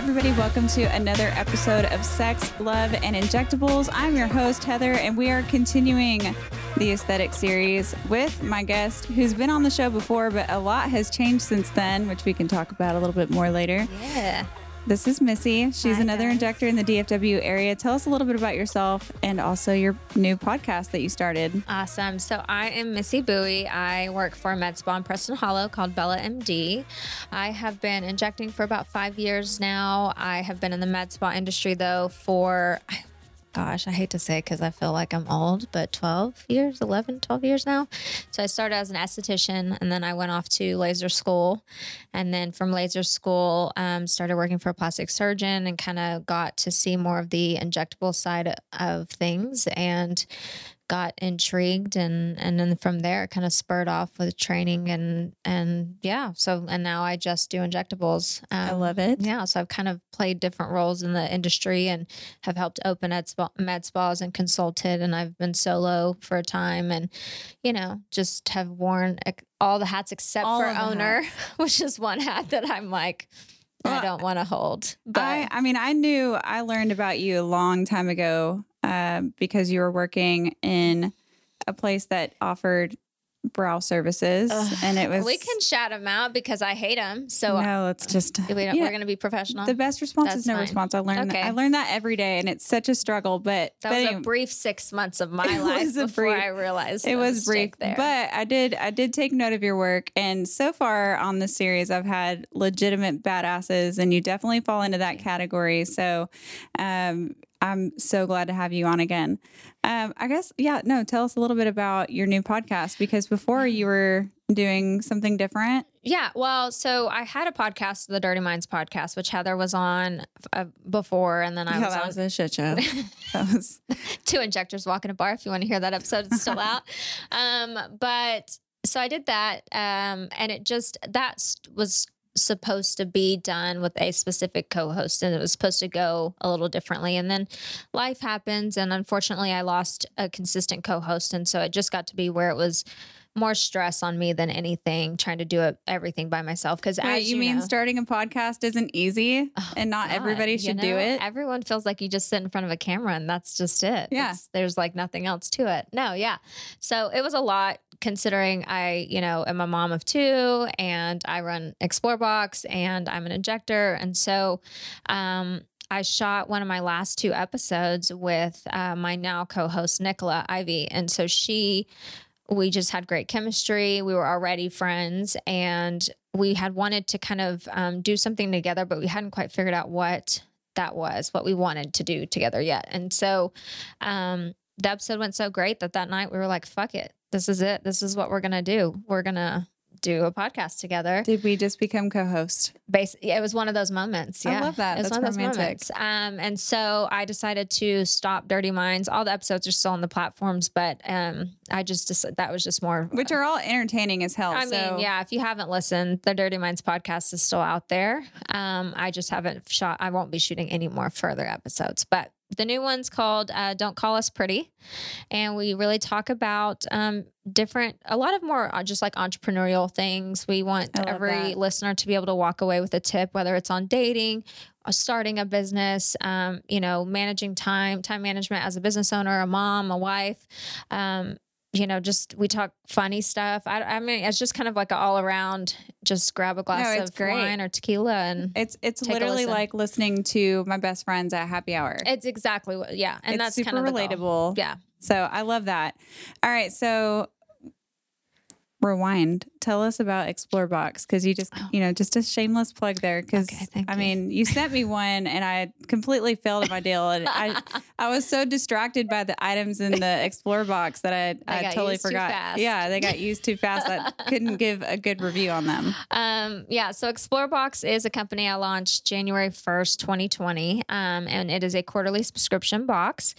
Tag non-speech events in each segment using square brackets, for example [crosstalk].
everybody. Welcome to another episode of Sex, Love, and Injectables. I'm your host, Heather, and we are continuing the aesthetic series with my guest who's been on the show before, but a lot has changed since then, which we can talk about a little bit more later. Yeah. This is Missy. She's Hi, another guys. injector in the DFW area. Tell us a little bit about yourself and also your new podcast that you started. Awesome. So I am Missy Bowie. I work for a med spa in Preston Hollow called Bella MD. I have been injecting for about five years now. I have been in the med spa industry though for, gosh, I hate to say it because I feel like I'm old, but 12 years, 11, 12 years now. So I started as an esthetician and then I went off to laser school. And then from laser school, um, started working for a plastic surgeon and kind of got to see more of the injectable side of things and got intrigued and and then from there it kind of spurred off with training and and yeah so and now i just do injectables um, I love it. yeah so i've kind of played different roles in the industry and have helped open med, spa, med spas and consulted and i've been solo for a time and you know just have worn all the hats except All for owner [laughs] which is one hat that i'm like i don't want to hold but I, I mean, I knew I learned about you a long time ago uh, because you were working in a place that offered brow services, Ugh, and it was we can shout them out because i hate them so no, it's just we don't, yeah, we're going to be professional the best response That's is no fine. response. I learned Okay. that. I learned that every day, and it's such a struggle. But That but was anyway, a brief six months of my [laughs] life before brief- I realized it was brief, there. but I did I did take note of your work, and so far on this series, I've had legitimate badasses, and you definitely fall into that category. So, um, I'm so glad to have you on again. Um, I guess yeah, no, tell us a little bit about your new podcast because before you were doing something different. yeah, well, so I had a podcast, the Dirty Minds podcast, which Heather was on uh, before, and then I yeah, was that on was a shit show. [laughs] that was two injectors walking a bar. If you want to hear that episode, it's still out. [laughs] Um, but so I did that, um, and it just that was supposed to be done with a specific co-host and it was supposed to go a little differently and then life happens and unfortunately i lost a consistent co-host and so it just got to be where it was more stress on me than anything trying to do it, everything by myself because you, you, mean know, starting a podcast isn't easy, Oh, and not God, everybody you should do it. Everyone feels like you just sit in front of a camera and that's just it. Yeah. It's- there's like nothing else to it. No, yeah. So it was a lot considering I, you know, am a mom of two and I run Explore Box and I'm an injector. And so, um, I shot one of my last two episodes with uh, my now co-host Nicola Ivy, and so she, we just had great chemistry. We were already friends, and we had wanted to kind of um, do something together, but we hadn't quite figured out what that was, what we wanted to do together yet. And so, um, the episode went so great that that night we were like, "Fuck it, this is it. This is what we're gonna do. We're gonna." do a podcast together Did we just become co-host? basically it was one of those moments I yeah love that. it was That's one of those romantic. moments um and so i decided to stop dirty minds all the episodes are still on the platforms but um i just decided that was just more Which are all entertaining as hell. I so mean, yeah, if you haven't listened, the Dirty Minds podcast is still out there. Um, I just haven't shot, I won't be shooting any more further episodes, but the new one's called uh, Don't Call Us Pretty. And we really talk about um, different, a lot of more uh, just like entrepreneurial things. We want every that. listener to be able to walk away with a tip, whether it's on dating, or starting a business, um, you know, managing time, time management as a business owner, a mom, a wife. Um, you know, just we talk funny stuff. I, I mean, it's just kind of like an all around, just grab a glass No, of great. wine or tequila and it's it's literally listen. like listening to my best friends at happy hour. it's exactly what, yeah. And it's that's super kind of relatable. Yeah. So I love that. All right, so rewind. Tell us about Explore Box because you just Oh. you know just a shameless plug there because Okay, I you. mean you sent me one and I completely failed at my deal and I [laughs] I was so distracted by the items in the Explore Box that I I got totally used too forgot. fast. Yeah, they got used too fast. I couldn't [laughs] give a good review on them. Um, yeah, so Explore Box is a company I launched January 1st, 2020. Um, and it is a quarterly subscription box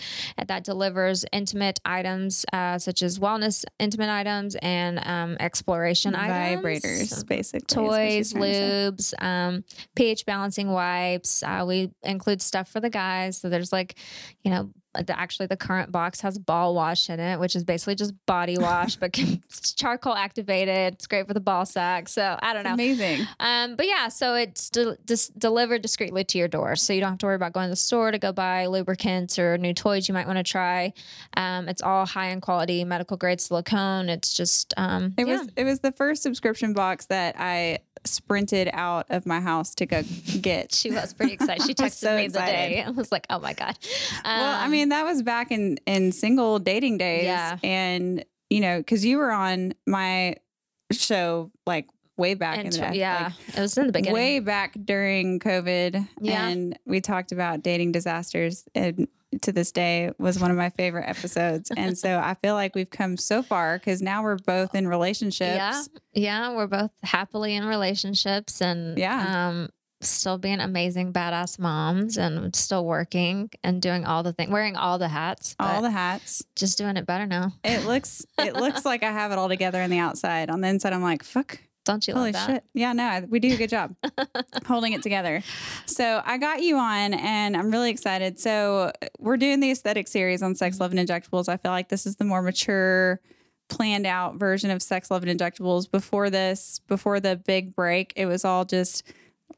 that delivers intimate items uh, such as wellness intimate items and um, exploration items. Vibrators, basically. is what she's Toys, to lubes, um, pH balancing wipes. Uh, we include stuff for the guys. So there's like, you know, the, actually the current box has ball wash in it, which is basically just body wash, but [laughs] it's charcoal activated. It's great for the ball sack. So I don't It's know. amazing. Um, but yeah, so it's de- dis- delivered discreetly to your door, so you don't have to worry about going to the store to go buy lubricants or new toys you might want to try. Um, it's all high end quality medical grade silicone. It's just um, It yeah. was it was the first subscription box that I sprinted out of my house to go get. She was pretty excited. She [laughs] texted so me the day. I was like, "Oh my god!" well, I Um, mean, that was back in in single dating days, Yeah. and you know, because you were on my show like way back in the yeah, like, it was in the beginning. way back during COVID, Yeah. and we talked about dating disasters, and to this day was one of my favorite episodes. and so I feel like we've come so far because now we're both in relationships. Yeah, yeah, we're both happily in relationships and Yeah. um, still being amazing badass moms and still working and doing all the things, wearing all the hats, All the hats. just doing it better now. It looks it looks [laughs] like I have it all together on the outside. On the inside, I'm like, fuck. Don't you Holy love that? shit. Yeah, no, we do a good job [laughs] holding it together. So I got you on and I'm really excited. So we're doing the aesthetic series on sex, love, and injectables. I feel like this is the more mature, planned out version of sex, love, and injectables. Before this, before the big break, it was all just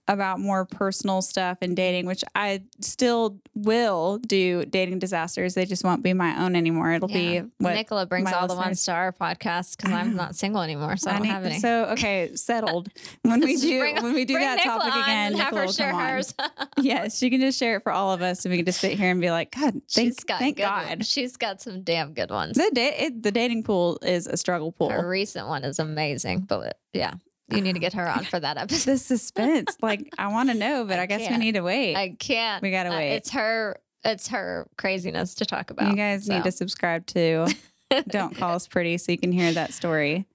about more personal stuff and dating, which I still will do dating disasters. They just won't be my own anymore. It'll Yeah. be what Nicola brings all the ones to our podcast because I I'm [laughs] not single anymore, so I, don't need- have any. So okay, settled. [laughs] When we do bring- when we do that Nicola topic again, Nicola will share come on. hers. [laughs] Yes, she can just share it for all of us, and we can just sit here and be like, God, thank, She's got thank God. She's got some damn good ones. The da- it, the dating pool is a struggle pool. Her recent one is amazing, but yeah, you need to get her on for that [laughs] episode. The suspense, like I want to know, but [laughs] I, I guess we need to wait. I can't. We gotta uh, wait. It's her. It's her craziness to talk about. you guys need to subscribe to [laughs] Don't Call Us Pretty so you can hear that story.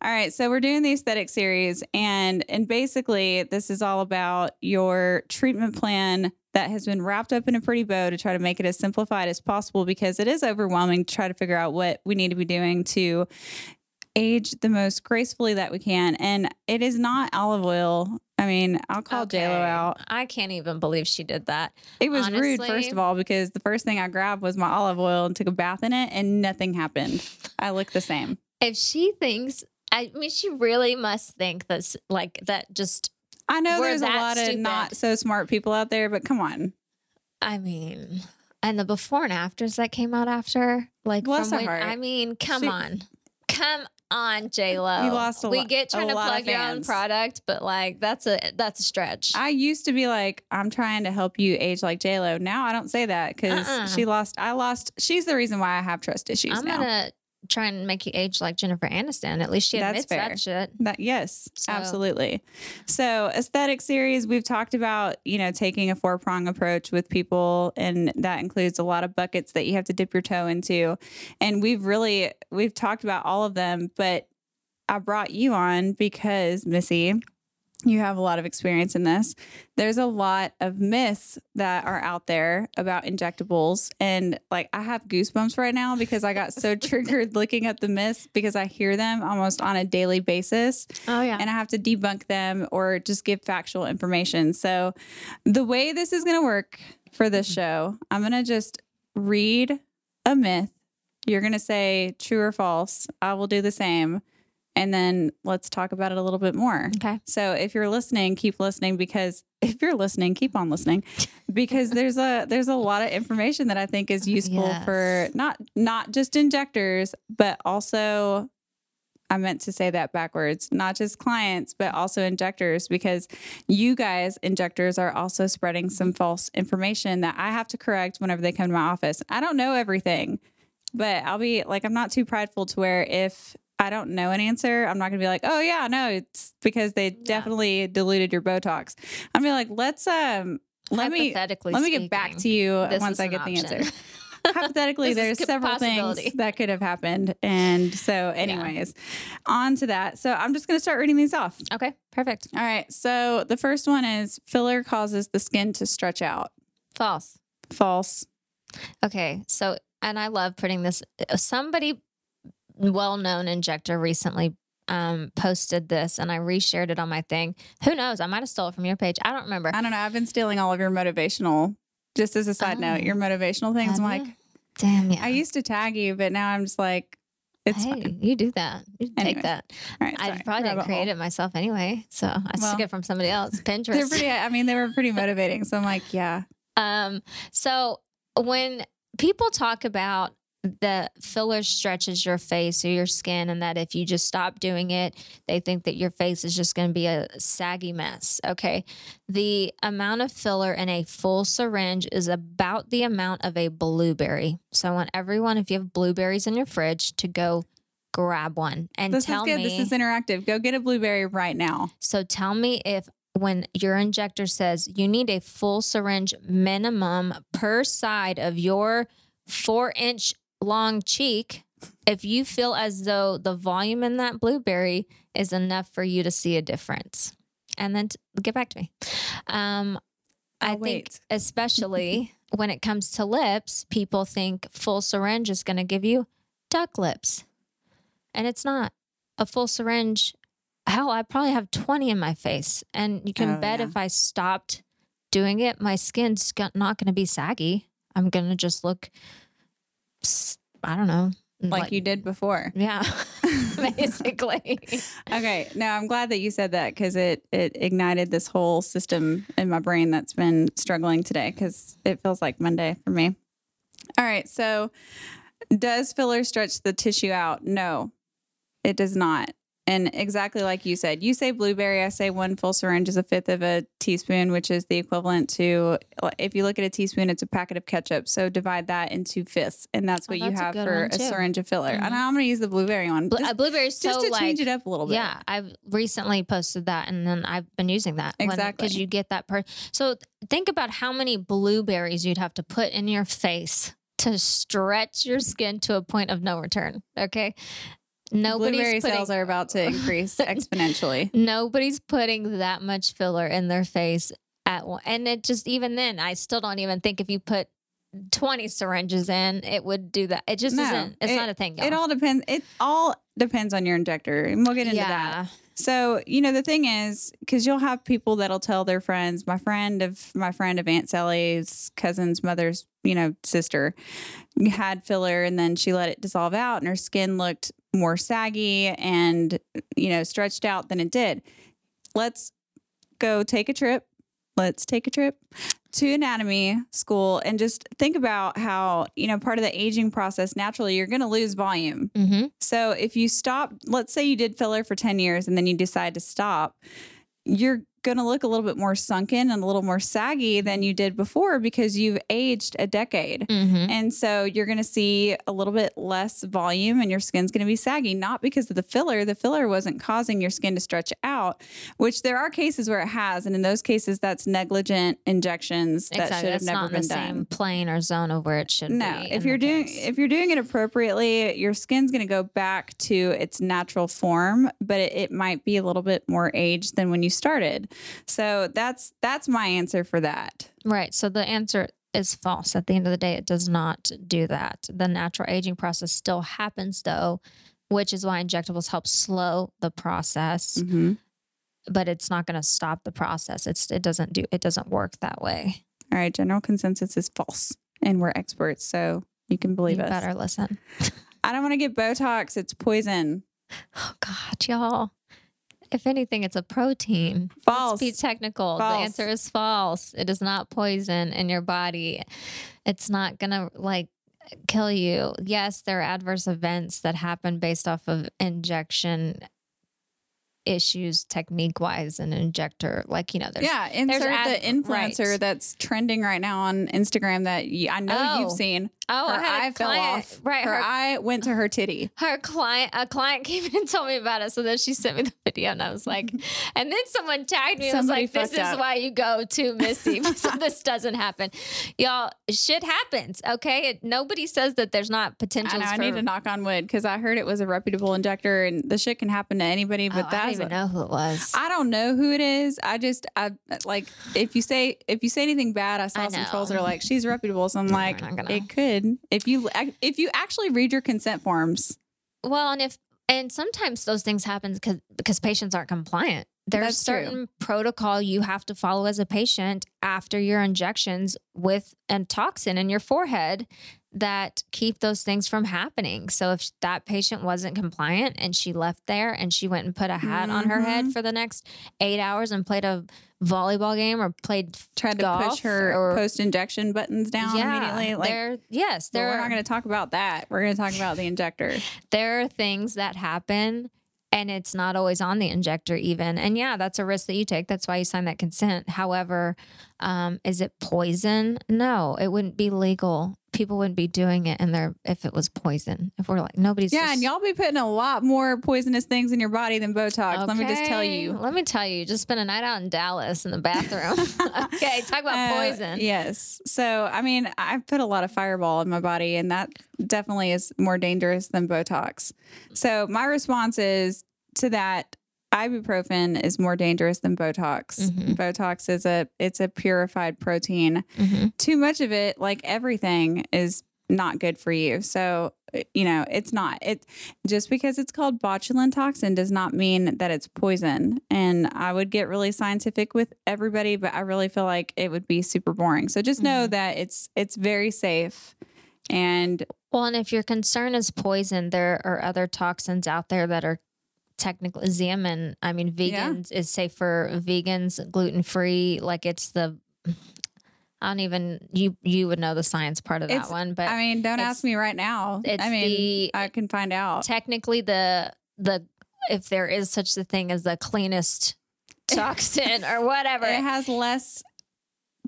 All right, so we're doing the aesthetic series, and and basically this is all about your treatment plan that has been wrapped up in a pretty bow to try to make it as simplified as possible because it is overwhelming to try to figure out what we need to be doing to age the most gracefully that we can. And it is not olive oil. I mean, I'll call Okay. JLo out. I can't even believe she did that. It was rude, first of all, because the first thing I grabbed was my olive oil and took a bath in it, and nothing happened. I look the same. If she thinks, I mean, she really must think that's like that. Just, I know there's a lot of not so smart people out there, but come on. I mean, and the before and afters that came out after, like, Bless from when, heart. I mean, come She- on, come on, J Lo. You lost a We get trying to plug your own product, but like that's a that's a stretch. I used to be like, I'm trying to help you age like JLo. Now I don't say that because Uh-uh. she lost. I lost. She's the reason why I have trust issues I'm now. gonna try and make you age like Jennifer Aniston. At least she That's admits that shit. That yes, So- absolutely. So aesthetic series, we've talked about, you know, taking a four prong approach with people, and that includes a lot of buckets that you have to dip your toe into. And we've really we've talked about all of them, but I brought you on because Missy, you have a lot of experience in this. There's a lot of myths that are out there about injectables. And like I have goosebumps right now because I got so [laughs] triggered looking at the myths because I hear them almost on a daily basis Oh yeah. and I have to debunk them or just give factual information. So, the way this is going to work for this mm-hmm. show, I'm going to just read a myth. You're going to say true or false. I will do the same. And then let's talk about it a little bit more. okay. So if you're listening, keep listening because [laughs] if you're listening, keep on listening [laughs] because there's a there's a lot of information that I think is useful for not not just injectors, but also I meant to say that backwards, not just clients, but also injectors because you guys injectors are also spreading some false information that I have to correct whenever they come to my office. I don't know everything, but I'll be like I'm not too prideful to where if I don't know an answer, I'm not gonna be like, oh yeah, no, it's because they definitely diluted your Botox. I'm gonna be like, let's um let me Hypothetically let me get back to you once I get the option. answer. [laughs] Hypothetically, there's several things that could have happened. And so, anyways, on to that. So I'm just gonna start reading these off. Okay. Perfect. All right. So the first one is filler causes the skin to stretch out. False. False. Okay. So, and I love putting this. uh, Somebody well-known injector recently um posted this, and I reshared it on my thing. Who knows? I might have stole it from your page. I don't remember. I don't know. I've been stealing all of your motivational. Just as a side note, Oh. your motivational things. I'm like. Damn yeah. I used to tag you, but now I'm just like, it's hey, fine. you do that. You Anyway, take that. All right, I probably didn't create hole. it myself anyway, so I Well, took it from somebody else. [laughs] Pinterest. They're pretty. I mean, they were pretty motivating. So I'm like, yeah, [laughs] Um, so when people talk about the filler stretches your face or your skin, and that if you just stop doing it, they think that your face is just going to be a saggy mess. Okay. The amount of filler in a full syringe is about the amount of a blueberry. So I want everyone, if you have blueberries in your fridge, to go grab one and this tell is good. me. This is interactive. Go get a blueberry right now. So tell me if when your injector says you need a full syringe minimum per side of your four inch long cheek, if you feel as though the volume in that blueberry is enough for you to see a difference. And then t- get back to me. Um, I I'll think, [laughs] especially when it comes to lips, people think full syringe is going to give you duck lips. And it's not. A full syringe, hell, I probably have 20 in my face. And you can Oh, bet yeah. if I stopped doing it, my skin's not going to be saggy. I'm going to just look, I don't know. Like, you did before. [laughs] Yeah, basically. Okay. No, I'm glad that you said that because it it ignited this whole system in my brain that's been struggling today because it feels like Monday for me. All right. So, does filler stretch the tissue out? No, it does not. And exactly like you said, you say blueberry, I say one full syringe is a fifth of a teaspoon, which is the equivalent to, if you look at a teaspoon, it's a packet of ketchup. So divide that into fifths, and that's Oh, what you that's a have good for a syringe of filler. Mhm. And I'm going to use the blueberry one Blu- just, uh, blueberry's so just to like, change it up a little bit. Yeah, I've recently posted that, and then I've been using that Exactly. because you get that per. So think about how many blueberries you'd have to put in your face to stretch your skin to a point of no return. Okay, nobody's blueberry putting, sales are about to increase [laughs] exponentially. nobody's putting that much filler in their face at one. And it just even then, I still don't even think if you put. 20 syringes in it would do that it just No, isn't it's it- not a thing y'all. It all depends. It all depends on your injector, and we'll get into that. So, you know, the thing is, because you'll have people that'll tell their friends, my friend of my friend of Aunt Sally's cousin's mother's, you know, sister had filler and then she let it dissolve out and her skin looked more saggy and, you know, stretched out than it did. Let's go take a trip. Let's take a trip to anatomy school and just think about how, you know, part of the aging process, naturally, you're going to lose volume. mm-hmm. So if you stop, let's say you did filler for 10 years and then you decide to stop, you're going to look a little bit more sunken and a little more saggy than you did before because you've aged a decade. Mm-hmm. And so you're going to see a little bit less volume and your skin's going to be saggy, not because of the filler. The filler wasn't causing your skin to stretch out, which there are cases where it has. And in those cases, that's negligent injections that exactly. should have That's never not been the done. same plane or zone of where it should be No, if you're doing case. if you're doing it appropriately, your skin's going to go back to its natural form, but it, it might be a little bit more aged than when you started. So that's that's my answer for that. Right. So the answer is false. At the end of the day, it does not do that. The natural aging process still happens, though, which is why injectables help slow the process, Mhm. but it's not going to stop the process. It's it doesn't do it doesn't work that way. All right, general consensus is false, and we're experts, so you can believe you us. better listen. [laughs] I don't want to get Botox; it's poison. [gasps] Oh God, y'all. If anything, it's a protein. False. Let's be technical. False. The answer is false. It is not poison in your body. It's not gonna like kill you. Yes, there are adverse events that happen based off of injection issues technique wise and injector like you know there's yeah, insert ad- the influencer right. that's trending right now on Instagram that y- I know Oh. you've seen. oh her I eye a fell off. [laughs] right her her, eye went to her titty. [gasps] her client a client [laughs] came in and told me about it so then she sent me the video and i was like [laughs] and then someone tagged me and was like this is why you go to missy so this doesn't happen y'all shit happens okay it, nobody says that there's not I potential. I for need to knock on wood because I heard it was a reputable injector, and the shit can happen to anybody. Oh, But I don't even know who it was I don't know who it is. I just I like if you say if you say anything bad, I saw I some trolls that are like she's reputable. So I'm No, like gonna. it could if you if you actually read your consent forms. Well, and if and sometimes those things happen because because patients aren't compliant. There's That's true. certain protocol you have to follow as a patient after your injections with a toxin in your forehead that keep those things from happening. So if that patient wasn't compliant and she left there and she went and put a hat on her head Mhm. for the next eight hours and played a volleyball game or played Tried to push her or- post injection buttons down immediately. Like, there, yes, well, we're not going to talk about that. We're going to talk about the injector. [laughs] there are things that happen and it's not always on the injector even. And yeah that's a risk that you take. That's why you sign that consent. However um, is it poison? No it wouldn't be legal people wouldn't be doing it and they're if it was poison if we're like nobody's Yeah, just- and y'all be putting a lot more poisonous things in your body than Botox. Let me just tell you. let me tell you just spent a night out in dallas in the bathroom [laughs] okay talk about Uh, poison yes. So, I mean, I've put a lot of fireball in my body, and that definitely is more dangerous than Botox. So, my response is to that ibuprofen is more dangerous than Botox. Mhm. Botox is a it's a purified protein. Mhm. Too much of it, like everything, is not good for you. So, you know, it's not. It just because it's called botulin toxin does not mean that it's poison. And I would get really scientific with everybody, but I really feel like it would be super boring. So just know Mhm. that it's it's very safe. And Well, and if your concern is poison, there are other toxins out there that are technically Xeomin. I mean, Yeah. vegans is safe for vegans, gluten free. Like it's the, I don't even you you would know the science part of that It's- one, but I mean, don't ask me right now. it's I mean, the- I can find out. technically the the if there is such a thing as the cleanest [laughs] toxin or whatever, It has less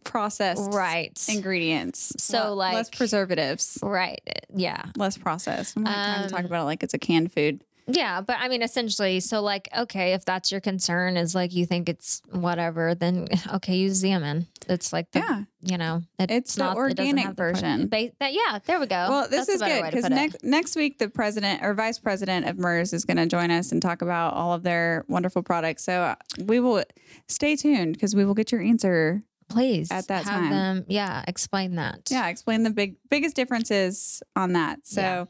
processed right? ingredients. So, Le- less preservatives. Right. Yeah. less processed. I'm not trying to talk Um, about it like it's a canned food. Yeah, but I mean, essentially, so like, okay, if that's your concern, is like you think it's whatever, then [laughs] okay, use Xeomin. It's like the, Yeah. you know, it- It's the it doesn't organic the pro- version. ba- that, yeah, there we go. Well, this That's is good because next next week the president or vice president of Merz is going to join us and talk about all of their wonderful products. So uh, we will stay tuned because we will get your answer. Please at that have time. them, yeah, explain that. Yeah, explain the big biggest differences on that. So,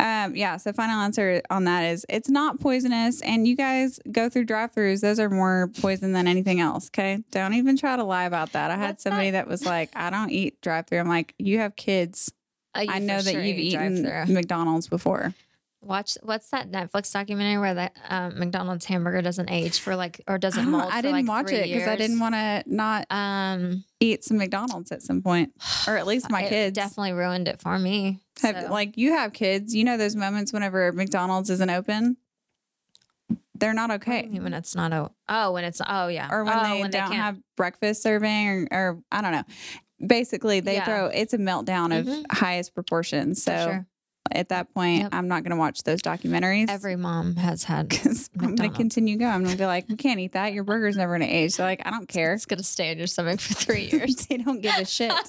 um, yeah. So final answer on that is it's not poisonous, and you guys go through drive-throughs; those are more poison than anything else. Okay, don't even try to lie about that. I had somebody that was like, "I don't eat drive-through." I'm like, "You have kids. Uh, I know that sure you've eaten drive-thru. McDonald's before." Watch what's that Netflix documentary where that um, McDonald's hamburger doesn't age for like or doesn't don't- mold? I for didn't like watch it because I didn't want to not Um, eat some McDonald's at some point, or at least [sighs] my it kids. definitely ruined it for me. Have, so. Like you have kids, you know those moments whenever McDonald's isn't open, they're not okay. when it's not a oh when it's oh yeah Or when oh, they when don't can't- have breakfast serving, or, or I don't know. Basically, they Yeah. throw it's a meltdown of Mhm. highest proportions. So. At that point, Yep. I'm not going to watch those documentaries. every mom has had [laughs] because I'm going to continue going. I'm going to be like, we can't eat that. Your burger's never going to age. So like, I don't care. it's gonna stay in your stomach for [laughs] three years. they don't give a shit. [laughs]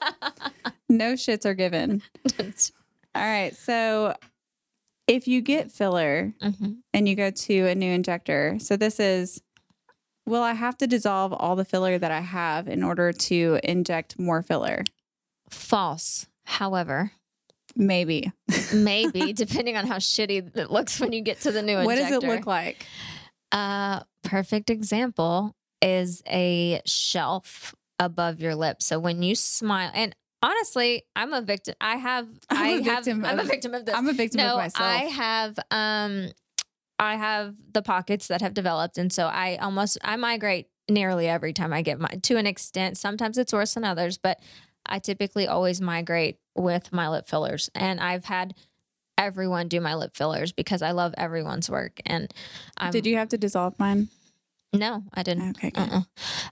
No shits are given. All right. So if you get filler Mhm. and you go to a new injector, so this is, will I have to dissolve all the filler that I have in order to inject more filler? False. However, Maybe. maybe [laughs] depending on how shitty it looks when you get to the new What does it look like? Uh, perfect example is a shelf above your lip. So when you smile, and honestly, I'm a victim. I have. I'm I a have. victim I'm a victim of this. I'm a victim no, of myself. I have. Um, I have the pockets that have developed, and so I almost I migrate nearly every time I get my to an extent. Sometimes it's worse than others, but I typically always migrate with my lip fillers, and I've had everyone do my lip fillers because I love everyone's work. And I'm, Did you have to dissolve mine? No, I didn't. Okay. Good. Uh-uh.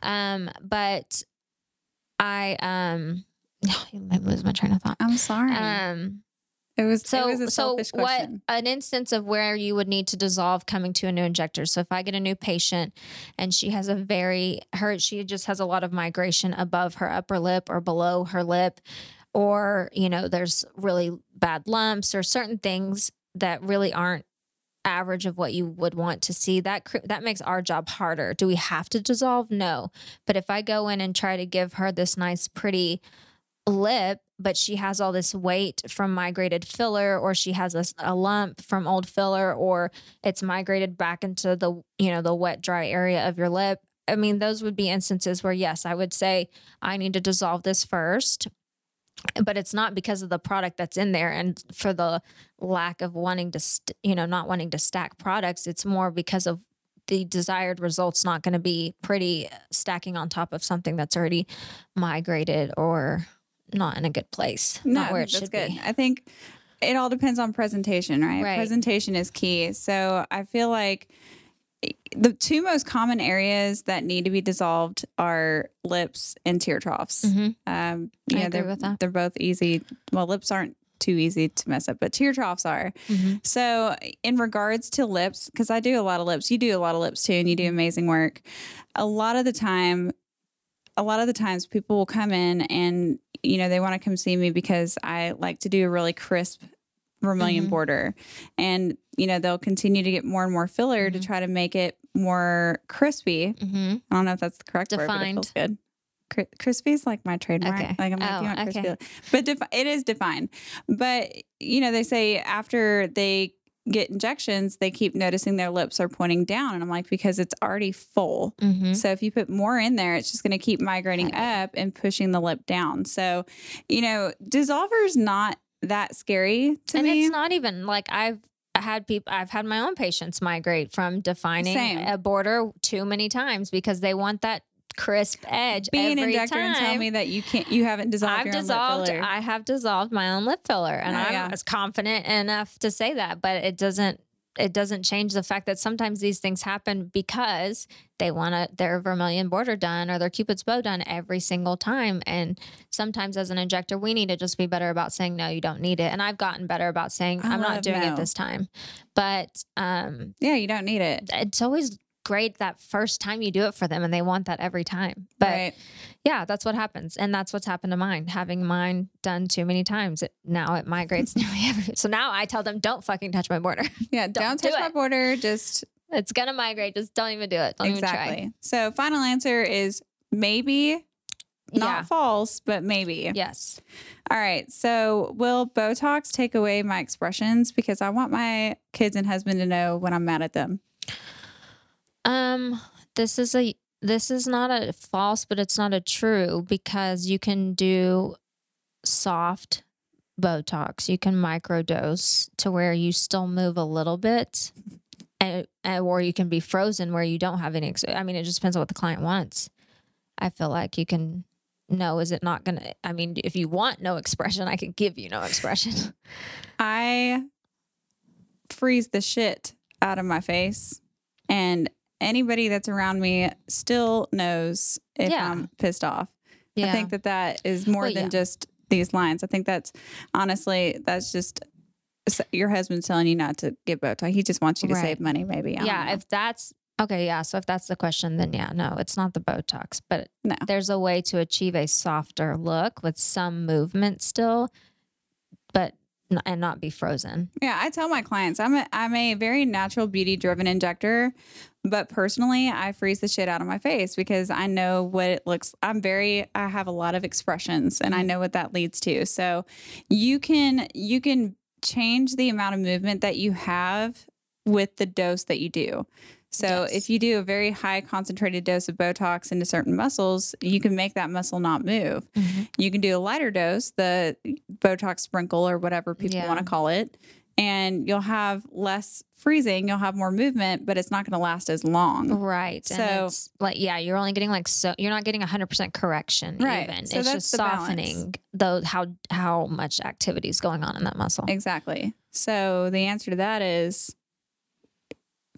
Um, but I um, [sighs] I lose my train of thought. I'm sorry. Um, it was so it was so what an instance of where you would need to dissolve coming to a new injector. So if I get a new patient and she has a very her she just has a lot of migration above her upper lip or below her lip, or you know there's really bad lumps or certain things that really aren't average of what you would want to see that that makes our job harder. Do we have to dissolve? No. But if i go in and try to give her this nice pretty lip but she has all this weight from migrated filler or she has a lump from old filler or it's migrated back into the you know the wet dry area of your lip. I mean those would be instances where yes i would say i need to dissolve this first. But it's not because of the product that's in there and for the lack of wanting to st- you know not wanting to stack products. It's more because of the desired results not going to be pretty uh, stacking on top of something that's already migrated or not in a good place not where it that's should good. be I think it all depends on presentation, right? Right. Presentation is key. So I feel like the two most common areas that need to be dissolved are lips and tear troughs. Mhm. Um, I yeah, agree they're with that. they're both easy. Well, lips aren't too easy to mess up, but tear troughs are. Mhm. So, in regards to lips, because I do a lot of lips, you do a lot of lips too, and you do amazing work. A lot of the time, a lot of the times, people will come in and you know they want to come see me because I like to do a really crisp vermilion Mhm. border, and you know they'll continue to get more and more filler to Mhm. try to make it more crispy. Mhm. I don't know if that's the correct word, but it feels good. Cri- Crispy is like my trademark. Okay. Like I'm like, Oh, you want okay. crispy, but defi- it is defined. But you know, they say after they get injections, they keep noticing their lips are pointing down, and I'm like, because it's already full. Mhm. So if you put more in there, it's just going to keep migrating up and pushing the lip down. So, you know, dissolver's not that scary to and me. it's not even like I've had people I've had my own patients migrate from defining Same. a border too many times because they want that crisp edge Be an injector time. and tell me that you can't, you haven't dissolved I've your own dissolved lip filler. I have dissolved my own lip filler and Oh, I'm yeah. as confident enough to say that but it doesn't it doesn't change the fact that sometimes these things happen because they want their vermilion border done or their cupid's bow done every single time and sometimes as an injector we need to just be better about saying no you don't need it and i've gotten better about saying I i'm not doing no. it this time but um yeah, you don't need it. it's always great that first time you do it for them and they want that every time but right. yeah, that's what happens. And that's what's happened to mine. Having mine done too many times, it, now it migrates nearly [laughs] every. So now I tell them, don't fucking touch my border. [laughs] Yeah, don't, do touch my it. border. Just it's going to migrate. Just don't even do it. Don't exactly. So, final answer is maybe, not false, but maybe. Yes. All right. So, will Botox take away my expressions? Because I want my kids and husband to know when I'm mad at them. Um, this is a, this is not a false, but it's not a true because you can do soft Botox. You can microdose to where you still move a little bit, and, or you can be frozen where you don't have any. I mean, it just depends on what the client wants. I feel like you can. No, is it not gonna? I mean, if you want no expression, I could give you no expression. [laughs] I freeze the shit out of my face, and anybody that's around me still knows if Yeah. I'm pissed off. Yeah, I think that that is more Well, than yeah. just these lines. I think that's honestly, that's just your husband's telling you not to get Botox. He just wants you to Right. save money, maybe. I yeah. If that's okay, yeah. So if that's the question, then yeah, no, it's not the Botox, but No. there's a way to achieve a softer look with some movement still, but and not be frozen. Yeah, I tell my clients I'm a I'm a very natural beauty driven injector, but personally I freeze the shit out of my face because I know what it looks I'm very I have a lot of expressions and I mm-hmm. know what that leads to. So you can you can change the amount of movement that you have with the dose that you do. So Yes. if you do a very high concentrated dose of Botox into certain muscles, you can make that muscle not move. Mm-hmm. You can do a lighter dose, the Botox sprinkle or whatever people Yeah. want to call it, and you'll have less freezing. You'll have more movement, but it's not going to last as long. Right. So- and it's like, yeah, you're only getting like so you're not getting hundred percent correction. Right. Even So it's that's just the balance. softening those how how much activity is going on in that muscle. Exactly. So the answer to that is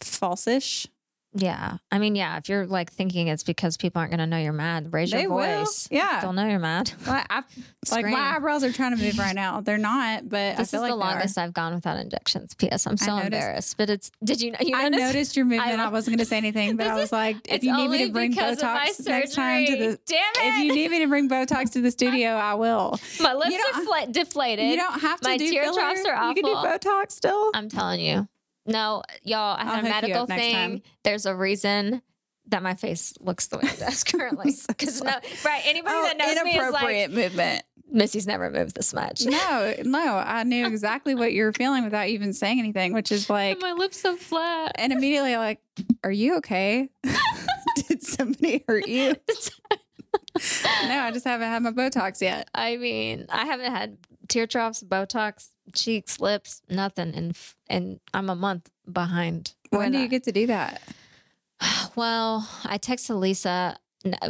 falsish. Yeah. I mean, yeah, if you're like thinking it's because people aren't gonna know you're mad, raise They your will. voice. Yeah. They'll know you're mad. [laughs] Well, I, [laughs] like my eyebrows are trying to move right [laughs] now. They're not, but This I feel is like the longest I've gone without injections. P.S. I'm so embarrassed. But it's did you know you I noticed? noticed your movement. I, love- wasn't going to say anything, but I was like, if you need me to bring because of my Botox next time to the, Damn it. if you need me to bring Botox to the studio, I will. my lips you are fla- deflated. You don't have to My do tear filler. are You can do. Botox still. I'm telling you. No, y'all, I I'll had a medical thing. There's a reason that my face looks the way it does [laughs] currently. so Because no, right, anybody Oh, that knows me is like, inappropriate movement. Missy's never moved this much. No, no, I knew exactly what you were feeling without even saying anything, which is [laughs] like, my lips so flat. and immediately like, are you okay? [laughs] Did somebody hurt you? no, I just haven't had my Botox yet. I mean, I haven't had tear troughs, Botox, cheeks, lips, nothing, and and I'm a month behind. When do I- you get to do that? [sighs] Well, I texted Lisa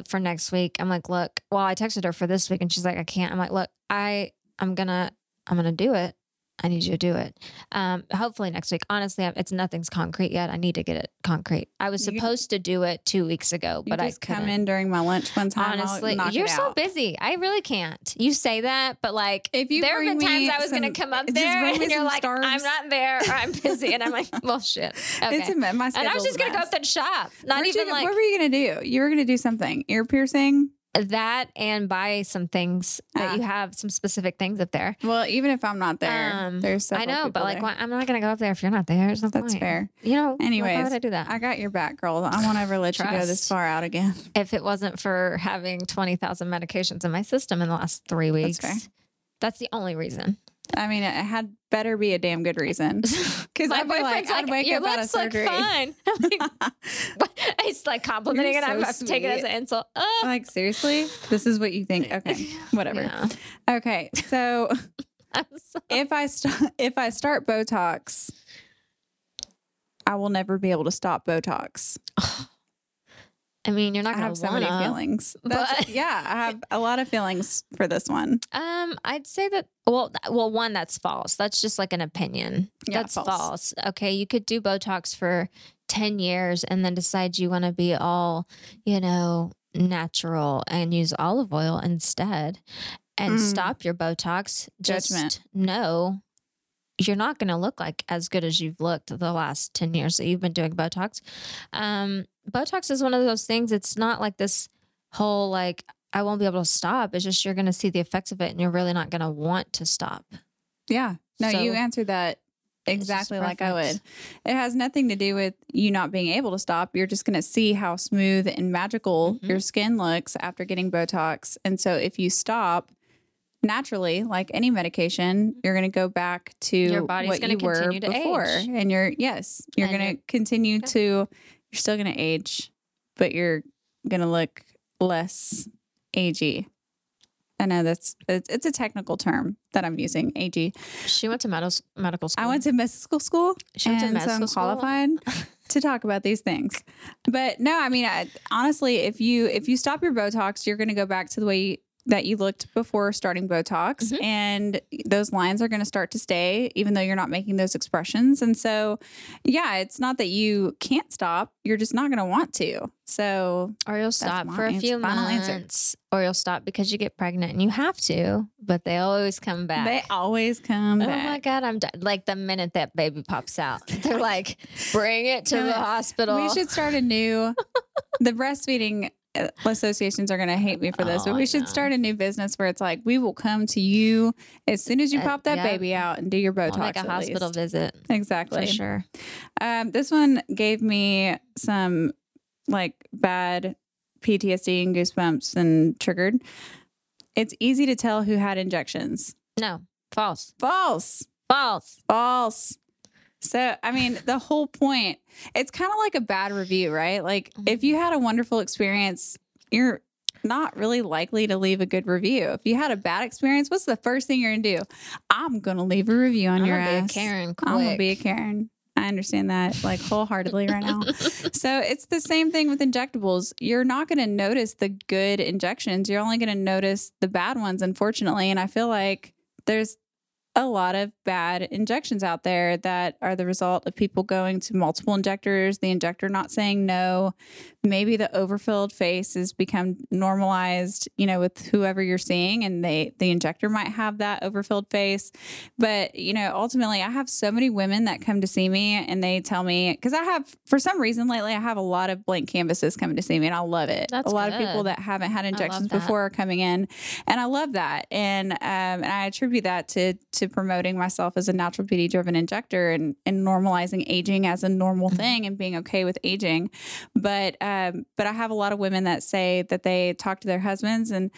for next week. I'm like, look. Well, I texted her for this week, and she's like, I can't. I'm like, look, I I'm gonna I'm gonna do it. I need you to do it. Um, hopefully next week. Honestly, it's nothing's concrete yet. I need to get it concrete. I was You- supposed to do it two weeks ago, You but I just come couldn't. in during my lunch one time. Honestly, you're so out. busy. I really can't. You say that, but like, If you there have been times I was going to come up there, and you're like, I'm not there, or I'm busy, and I'm like, [laughs] well, shit. Okay. It's a, my and I was just going to go up there and shop. Not Where'd even you, like what were you gonna do? You were gonna do something. Ear piercing. That and buy some things that Ah. you have some specific things up there. Well, even if I'm not there, Um, there's I know, but like, why, I'm not going to go up there if you're not there. There's no that's point. fair. You know, like, why Anyways, would I do that? I got your back, girl. I won't ever let you go this far out again. [laughs] if it wasn't for having 20,000 medications in my system in the last three weeks, fair. that's the only reason. I mean, it had better be a damn good reason. [laughs] Because My I'd be like, boyfriend's wake your up out of lips look surgery. fine. [laughs] I'm like, [laughs] what? He's like complimenting You're it. I'm so about to take it as an insult. Oh, like seriously, this is what you think? Okay, whatever. yeah. Okay, so so- if I st- if I start Botox, I will never be able to stop Botox. I mean, you're not going to have so many wanna. feelings. [laughs] That's, but- yeah, I have a lot of feelings for this one. Um, I'd say that. Well, well, one that's false. That's just like an opinion. Yeah, that's false. false. Okay, you could do Botox for ten years and then decide you want to be all, you know, natural and use olive oil instead, and Mm. stop your Botox. Judgment. Just know you're not going to look like as good as you've looked the last 10 years that you've been doing Botox. Um, Botox is one of those things, it's not like this whole like, I won't be able to stop. It's just you're going to see the effects of it and you're really not going to want to stop. Yeah. No, you So- answered that exactly like I would. It has nothing to do with you not being able to stop. You're just going to see how smooth and magical Mhm. your skin looks after getting Botox. And so if you stop naturally, like any medication, you're going to go back to Your body's what you were continue to before. age. And you're, yes, you're going to continue Okay. to, you're still going to age, but you're going to look less agey. I know that's it's, it's a technical term that I'm using, AG. She went to med- medical school. I went to medical school She went to and so I'm school. qualified [laughs] to talk about these things. But no, I mean, I, honestly, if you if you stop your Botox, you're going to go back to the way that you looked before starting Botox, Mhm. and those lines are going to start to stay, even though you're not making those expressions. And so, yeah, it's not that you can't stop; you're just not going to want to. So, Or you'll stop for a few final answer. months. Or you'll stop because you get pregnant and you have to, but they always come back. they always come Oh back. my God, I'm done. Like the minute that baby pops out, [laughs] they're like, bring it to the hospital. We should start a new. [laughs] the breastfeeding associations are going to hate me for this, Oh, but I we should know. start a new business where it's like we will come to you as soon as you Uh, pop that yep. baby out and do your Botox. make a hospital least. visit Exactly. for sure. Um, this one gave me some like bad PTSD and goosebumps and triggered. It's easy to tell who had injections. No, false, False. false. False. So, I mean, the whole point, it's kind of like a bad review, right? Like, Mhm. if you had a wonderful experience, you're not really likely to leave a good review. If you had a bad experience, what's the first thing you're going to do? I'm going to leave a review on I'm your gonna be a ass. Karen quick. I'm going to be a Karen. I understand that like wholeheartedly right now. [laughs] So it's the same thing with injectables. You're not going to notice the good injections. You're only going to notice the bad ones, unfortunately. And I feel like there's a lot of bad injections out there that are the result of people going to multiple injectors, the injector not saying no. Maybe the overfilled face has become normalized, you know, with whoever you're seeing, and they the injector might have that overfilled face. But you know, ultimately, I have so many women that come to see me, and they tell me because I have, for some reason lately, I have a lot of blank canvases coming to see me, and I love it. That's a lot of people that haven't had injections before are coming in, and I love that. And um, and I attribute that to to promoting myself as a natural beauty driven injector and and normalizing aging as a normal Mhm. thing and being okay with aging. But um, but I have a lot of women that say that they talk to their husbands and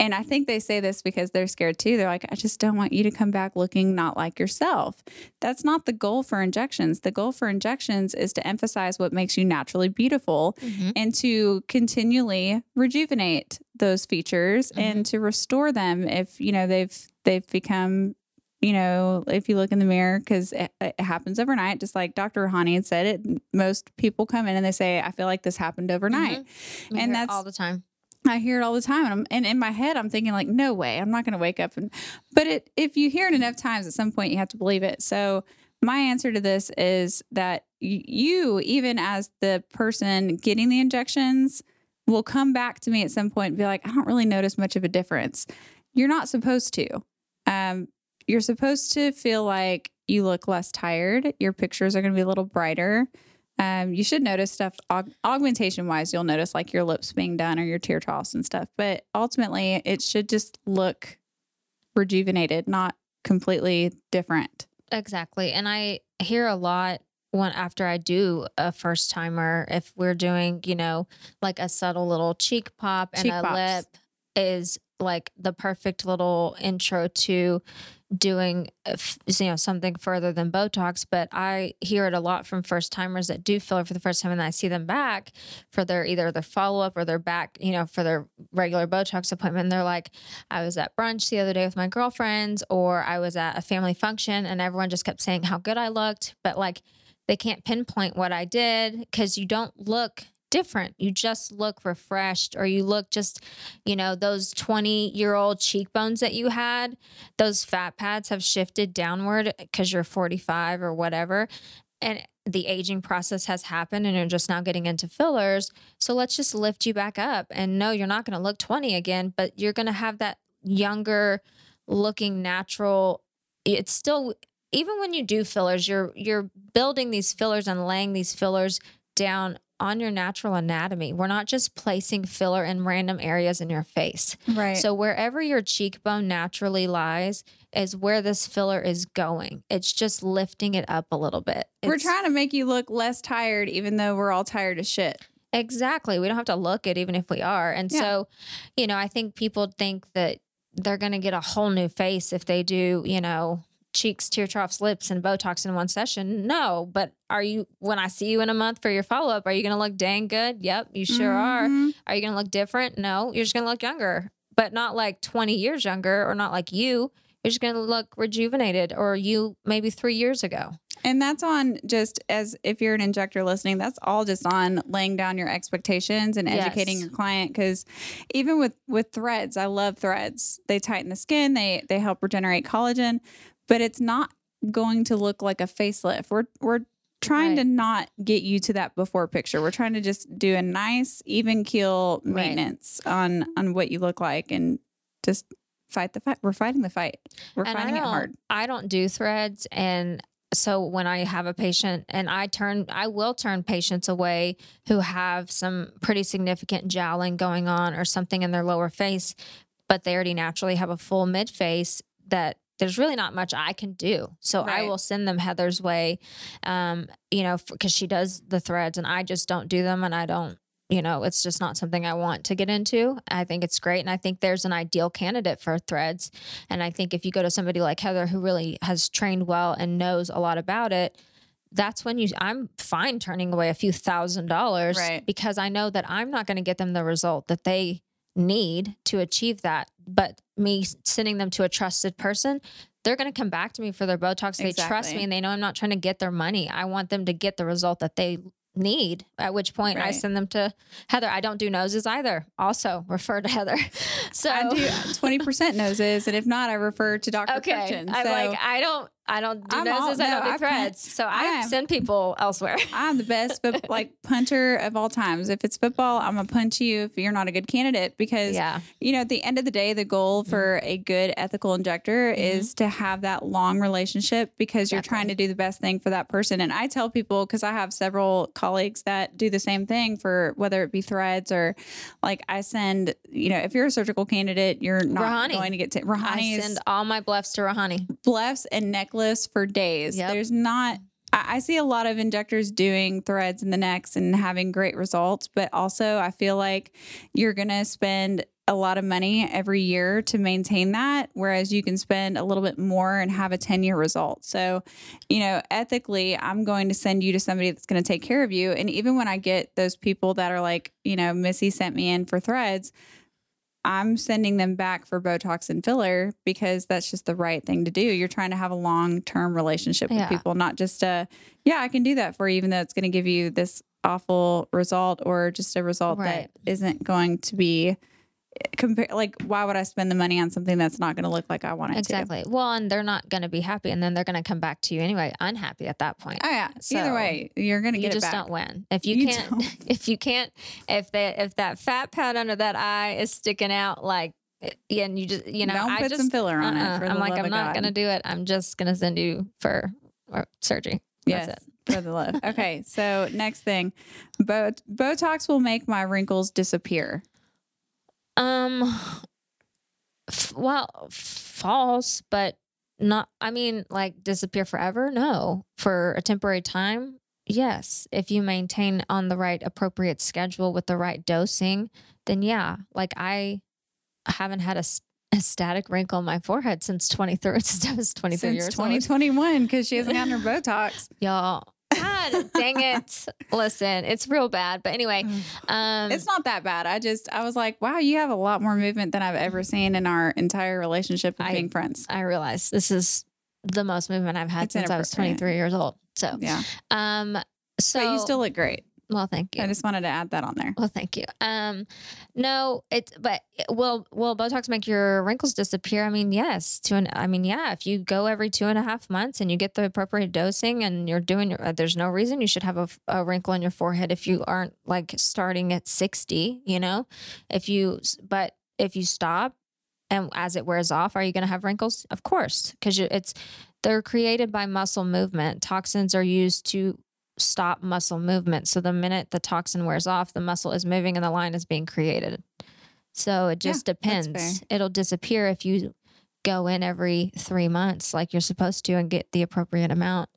And I think they say this because they're scared too. They're like, I just don't want you to come back looking not like yourself. That's not the goal for injections. The goal for injections is to emphasize what makes you naturally beautiful Mhm. and to continually rejuvenate those features Mm-hmm. and to restore them if, you know, they've they've become you know, if you look in the mirror, because it, it happens overnight, just like Dr. Rahani had said it, most people come in and they say, I feel like this happened overnight. We And that's- all the time. I hear it all the time, and, I'm, and in my head, I'm thinking like, no way, I'm not going to wake up. And but it, if you hear it enough times, at some point, you have to believe it. So my answer to this is that you, even as the person getting the injections, will come back to me at some point and be like, I don't really notice much of a difference. You're not supposed to. Um, you're supposed to feel like you look less tired. Your pictures are going to be a little brighter. Um, you should notice stuff aug- augmentation wise. You'll notice like your lips being done or your tear troughs and stuff. But ultimately, it should just look rejuvenated, not completely different. Exactly. And I hear a lot when after I do a first timer, if we're doing, you know, like a subtle little cheek pop and Cheek a pops. lip is like the perfect little intro to doing uh, you know something further than botox but i hear it a lot from first timers that do filler for the first time and i see them back for their either their follow-up or their back you know for their regular botox appointment. And they're like i was at brunch the other day with my girlfriends or i was at a family function and everyone just kept saying how good i looked but like they can't pinpoint what i did because you don't look different. You just look refreshed or you look just you know those 20 year old cheekbones that you had those fat pads have shifted downward because you're 45 or whatever and the aging process has happened and you're just now getting into fillers so let's just lift you back up. And no you're not going to look 20 again but you're going to have that younger looking natural it's still even when you do fillers you're you're building these fillers and laying these fillers down on your natural anatomy we're not just placing filler in random areas in your face Right. so wherever your cheekbone naturally lies is where this filler is going. It's just lifting it up a little bit. we're trying to make you look less tired, even though we're all tired as shit. Exactly. We don't have to look it even if we are. And Yeah. so, you know, I think people think that they're going to get a whole new face if they do, you know, cheeks, tear troughs, lips, and Botox in one session. No, but are you, when I see you in a month for your follow up, are you going to look dang good? Yep, you sure are. Mhm. Are you going to look different? No, you're just going to look younger, but not like 20 years younger or not like you. You're just going to look rejuvenated or you maybe three years ago. And that's on just as if you're an injector listening, that's all just on laying down your expectations and educating Yes. your client. Cause even with with threads, I love threads. They tighten the skin, they they help regenerate collagen, but it's not going to look like a facelift. We're we're trying to not get you to that before picture. We're trying to just do a nice even keel Right. maintenance on on what you look like and just fight the fight. We're fighting the fight. We're and fighting it hard. I don't do threads, and so when I have a patient, and I turn, I will turn patients away who have some pretty significant jowling going on or something in their lower face, but they already naturally have a full mid face that. There's really not much I can do. So I will send them Heather's way, um, you know, because she does the threads and I just don't do them and I don't you know, it's just not something I want to get into. I think it's great. And I think there's an ideal candidate for threads. And I think if you go to somebody like Heather who really has trained well and knows a lot about it, that's when you I'm fine turning away a few thousand dollars Right. because I know that I'm not going to get them the result that they need to achieve that. But me sending them to a trusted person, they're going to come back to me for their Botox. They trust me and they know I'm not trying to get their money. I want them to get the result that they need, at which point I send them to Heather. I don't do noses either. Also [laughs] refer to Heather. So I do uh, twenty percent noses, and if not, I refer to Dr. [laughs] Okay. I'm So like, I don't I don't do I'm all- noses, I don't do I threads. so I, I send people elsewhere. [laughs] I'm the best, but [laughs] like punter of all times. If it's football, I'm gonna punch you if you're not a good candidate because yeah. you know at the end of the day, the goal Mm-hmm. for a good ethical injector is to have that long relationship because you're trying to do the best thing for that person. And I tell people because I have several colleagues that do the same thing for whether it be threads or like I send. You know, if you're a surgical candidate, you're not Rahani. going to get to I Rahani is send all my blephs to Rahani. Blephs and for days. Yep. There's not. I I see a lot of injectors doing threads in the necks and having great results, but also I feel like you're gonna spend a lot of money every year to maintain that, whereas you can spend a little bit more and have a 10 year result. So, you know, ethically, I'm going to send you to somebody that's going to take care of you. And even when I get those people that are like, you know, Missy sent me in for threads, I'm sending them back for Botox and filler because that's just the right thing to do. You're trying to have a long term relationship Yeah. with people, not just a, yeah, I can do that for you, even though it's going to give you this awful result or just a result Right. that isn't going to be compare like why would I spend the money on something that's not going to look like I want it to Exactly. Well, and they're not going to be happy, and then they're going to come back to you anyway, unhappy at that point. to? Oh yeah. So, Either way, you're going to you get it just back. don't win if you, You can't. don't. [laughs] If you can't, if they if that fat pad under that eye is sticking out, like, yeah, and you just you know, don't I put just some filler on uh-uh. it. For I'm the like, love I'm not God. to do it. I'm just going to send you for or surgery. Yes, That's for the love. [laughs] Okay, so next thing, Bot- Botox will make my wrinkles disappear. Um, f- well, false, but not. I mean, like disappear forever? No, for a temporary time. Yes, if you maintain on the right appropriate schedule with the right dosing, then yeah. Like I haven't had a static wrinkle on my forehead since 23 [laughs] since I was 23 Since years old. 2021, because she hasn't gotten her Botox. [laughs] Y'all, God dang it! Listen, it's real bad. But anyway, um, It's not that bad. I just, I was like, wow, you have a lot more movement than I've ever seen in our entire relationship of I- being friends. I realize this is the most movement I've had It's since I was 23 years old. So, Yeah. um, so but you still look great. Well, thank you. I just wanted to add that on there. Well, thank you. Um, no, it's but will will Botox make your wrinkles disappear? I mean, yes. Two and I mean, yeah. If you go every two and a half months and you get the appropriate dosing and you're doing your, uh, there's no reason you should have a, a wrinkle in your forehead if you aren't like starting at sixty. You know, if you but if you stop and as it wears off, are you going to have wrinkles? Of course, because it's they're created by muscle movement. Toxins are used to stop muscle movement. So the minute the toxin wears off, the muscle is moving and the line is being created. So it just that's depends. It'll disappear if you go in every three months like you're supposed to and get the appropriate amount.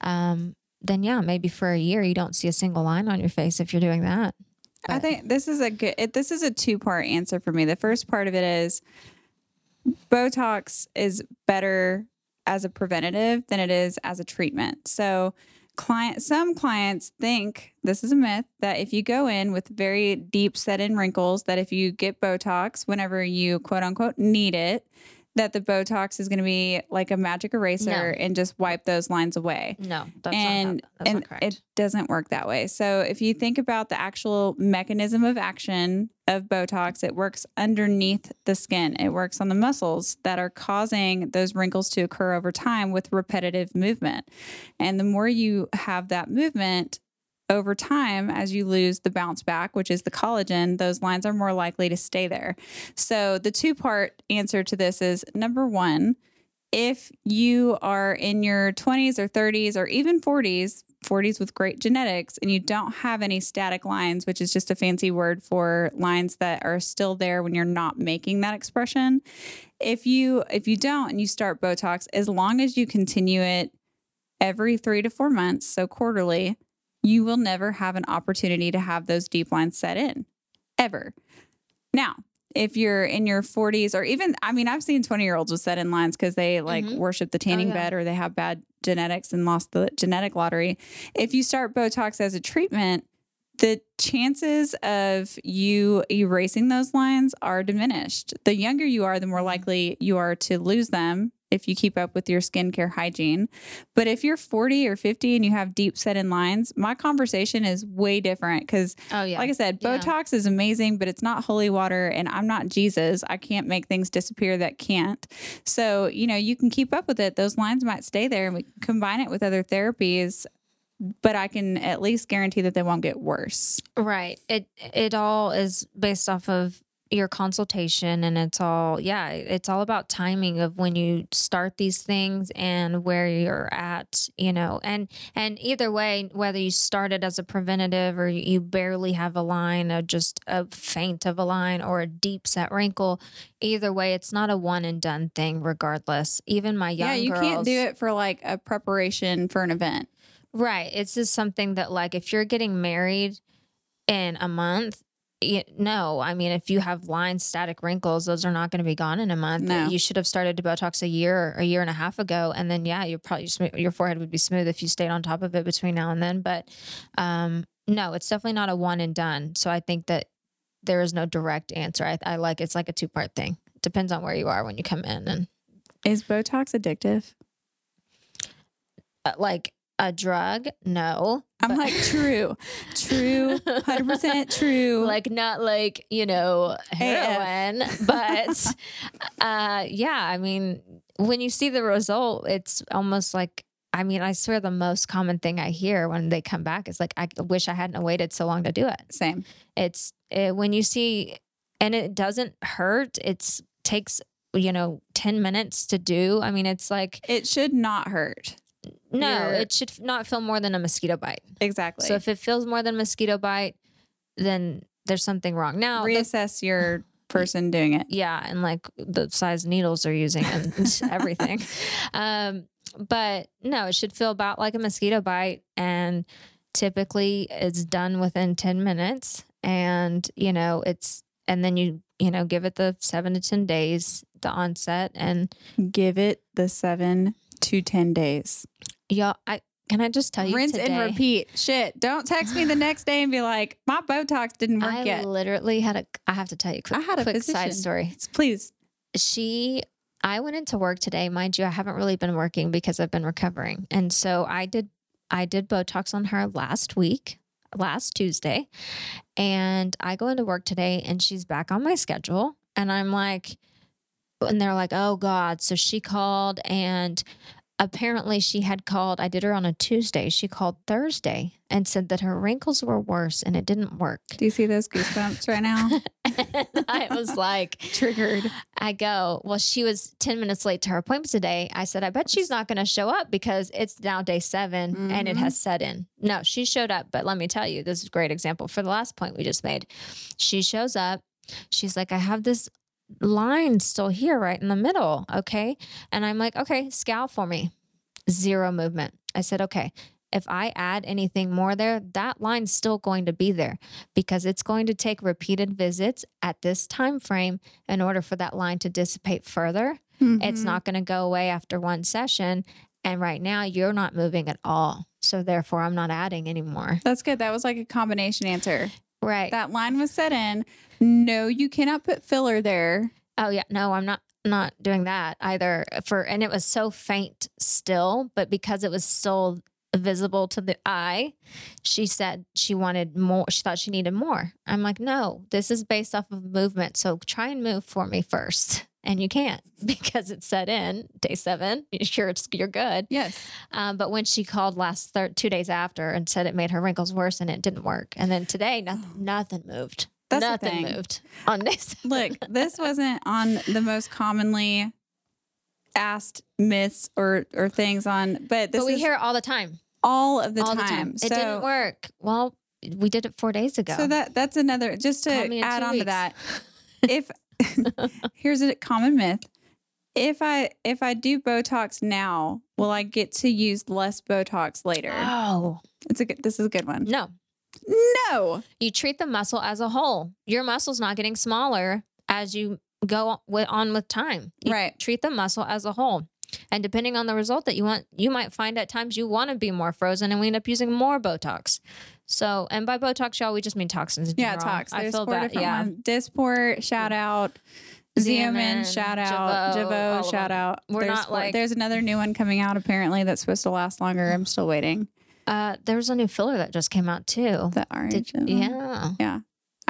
Um, then yeah, maybe for a year you don't see a single line on your face if you're doing that. I think this is a good. It, this is a two part answer for me. The first part of it is Botox is better as a preventative than it is as a treatment. So, client, some clients think this is a myth that if you go in with very deep set in wrinkles, that if you get Botox whenever you quote unquote need it, that the Botox is going to be like a magic eraser No. and just wipe those lines away No, that's and not, that's and not correct. it doesn't work that way. So if you think about the actual mechanism of action of Botox, it works underneath the skin. It works on the muscles that are causing those wrinkles to occur over time with repetitive movement. And the more you have that movement over time as you lose the bounce back, which is the collagen, those lines are more likely to stay there. So the two part answer to this is number 1, if you are in your 20s or 30s or even 40s, 40s with great genetics, and you don't have any static lines, which is just a fancy word for lines that are still there when you're not making that expression. If you if you don't and you start Botox, as long as you continue it every three to four months, so quarterly, you will never have an opportunity to have those deep lines set in ever. Now, if you're in your 40s or even I mean I've seen 20 year olds with set in lines because they like Mhm. worship the tanning yeah. bed or they have bad genetics and lost the genetic lottery. If you start Botox as a treatment, the chances of you erasing those lines are diminished. The younger you are, the more likely you are to lose them if you keep up with your skincare hygiene. But if you're 40 or 50 and you have deep set in lines, my conversation is way different because oh yeah. like I said, Yeah. Botox is amazing, but it's not holy water, and I'm not Jesus. I can't make things disappear that can't. So, you know, you can keep up with it. Those lines might stay there, and we can combine it with other therapies, but I can at least guarantee that they won't get worse. Right. It it all is based off of your consultation and it's all yeah, it's all about timing of when you start these things and where you're at, you know. And and either way, whether you started as a preventative or you barely have a line or just a faint of a line or a deep set wrinkle, either way, it's not a one and done thing regardless. Even my young yeah, you girls, can't do it for like a preparation for an event. Right. It's just something that, like, if you're getting married in a month, no, I mean, if you have lines, static wrinkles, those are not going to be gone in a month. No. You should have started to Botox a year, a year and a half ago, and then yeah, you're probably your forehead would be smooth if you stayed on top of it between now and then. But um, no, it's definitely not a one and done. So I think that there is no direct answer. I, I like it's like a two part thing. Depends on where you are when you come in, and Is Botox addictive? uh, like a drug, no. I'm But- like, [laughs] true, true, 100% true. [laughs] like not like you know heroin [laughs] but uh yeah i mean when you see the result it's almost like i mean i swear the most common thing i hear when they come back is like i wish i hadn't waited so long to do it Same. it's uh when you see and it doesn't hurt it takes you know 10 minutes to do i mean it's like It should not hurt. No You're- it should not feel more than a mosquito bite Exactly. so if it feels more than mosquito bite then there's something wrong now the reassess your [laughs] person doing it. yeah and like the size needles they're using and [laughs] [laughs] everything um but no it should feel about like a mosquito bite and typically it's done within 10 minutes and you know it's and then you you know give it the 7 to 10 days the onset and Give it the seven to 10 days. Y'all i can i just tell you Rinse today, and repeat. Shit. Don't text me the next day and be like, my Botox didn't work I yet. I literally had a I have to tell you quick, I had a quick side story. Please. she I went into work today, mind you, I haven't really been working because I've been recovering. And so I did I did Botox on her last week, last Tuesday. And I go into work today and she's back on my schedule. And I'm like, and they're like, oh God. So she called and apparently she had called, I did her on a Tuesday. She called Thursday and said that her wrinkles were worse and it didn't work. Do you see those goosebumps right now? [laughs] I was like, [laughs] Triggered. I go, well, she was 10 minutes late to her appointment today. I said, I bet she's not going to show up because it's now day 7 and it has mm-hmm. set in. No, she showed up. But let me tell you, this is a great example for the last point we just made. She shows up. She's like, I have this line still here right in the middle. Okay. And I'm like, okay, scowl for me. Zero movement. I said, okay. If I add anything more there, that line's still going to be there because it's going to take repeated visits at this time frame in order for that line to dissipate further. It's Mhm. not going to go away after one session. And right now, you're not moving at all. So, therefore, I'm not adding anymore. That's good. That was like a combination answer. Right. That line was set in. No, you cannot put filler there. oh, yeah. No, I'm not. Not doing that either. For and it was so faint still, but because it was still visible to the eye, she said she wanted more. She thought she needed more. I'm like, no, this is based off of movement. So try and move for me first. [laughs] And you can't [laughs] because it's set in day seven. [laughs] You're sure it's you're good. Yes. Um, but when she called last thir- two days after and said it made her wrinkles worse and it didn't work, and then today nothing, [sighs] nothing moved. That's the nothing thing. moved on [laughs] this. Look, this wasn't on the most commonly asked myths or or things on, but this but we hear it all the time. all of the all time. the time. So, it didn't work. Well, we did it four days ago. so that that's another just to add on to that. [laughs] If [laughs] here's a common myth. If I if I do Botox now, will I get to use less Botox later? oh It's a good, this is a good one. no, No. you treat the muscle as a whole. Your muscle's not getting smaller as you go on with, time. You Right. treat the muscle as a whole. And depending on the result that you want, you might find at times you want to be more frozen and we end up using more Botox. So, and by Botox, y'all, we just mean toxins. In Yeah, general. tox. I There's feel bad. Yeah. ones. Dysport, shout out. Xeomin, shout out. Jeuveau, shout out. We're there's not like- there's another new one coming out apparently that's supposed to last longer. I'm still waiting. Uh, there's a new filler that just came out too. The orange. Did, one. yeah.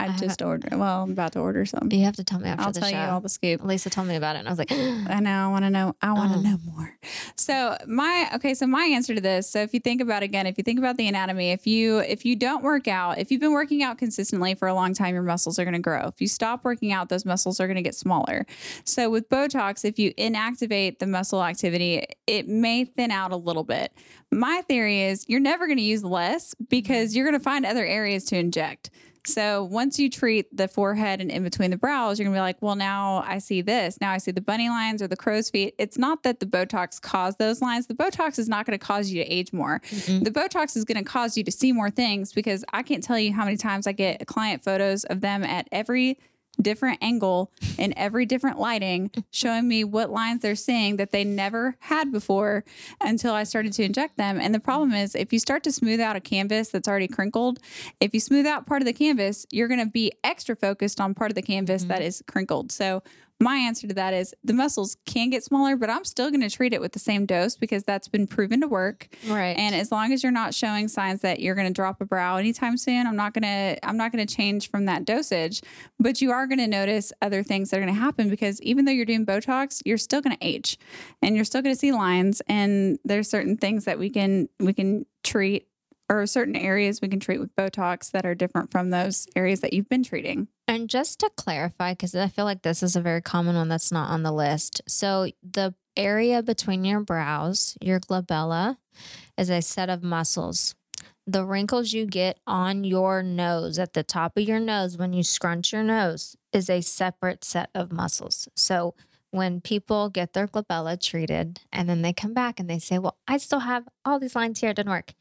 I, I just ordered. Well, I'm about to order some. You have to tell me after I'll the tell show. you all the scoop. Lisa told me about it and I was like, [gasps] I know. I want to know. I want to Oh. know more. So my okay. So my answer to this. So if you think about again, if you think about the anatomy, if you if you don't work out, if you've been working out consistently for a long time, your muscles are going to grow. If you stop working out, those muscles are going to get smaller. So with Botox, if you inactivate the muscle activity, it may thin out a little bit. My theory is you're never going to use less mm-hmm. because you're going to find other areas to inject. So once you treat the forehead and in between the brows, you're gonna be like, well, now I see this. Now I see the bunny lines or the crow's feet. It's not that the Botox caused those lines. The Botox is not gonna cause you to age more. Mm-mm. The Botox is gonna cause you to see more things because I can't tell you how many times I get client photos of them at every different angle in every different lighting showing me what lines they're seeing that they never had before until I started to inject them. And the problem is if you start to smooth out a canvas that's already crinkled, if you smooth out part of the canvas, you're going to be extra focused on part of the canvas mm-hmm. that is crinkled. So my answer to that is the muscles can get smaller, but I'm still going to treat it with the same dose because that's been proven to work. Right. And as long as you're not showing signs that you're going to drop a brow anytime soon, I'm not going to I'm not going to change from that dosage, but you are going to notice other things that are going to happen because even though you're doing Botox, you're still going to age and you're still going to see lines and there's certain things that we can we can treat or certain areas we can treat with Botox that are different from those areas that you've been treating. And just to clarify, because I feel like this is a very common one that's not on the list. So the area between your brows, your glabella, is a set of muscles. The wrinkles you get on your nose, at the top of your nose, when you scrunch your nose, is a separate set of muscles. So when people get their glabella treated and then they come back and they say, Well, I still have all these lines here, it didn't work.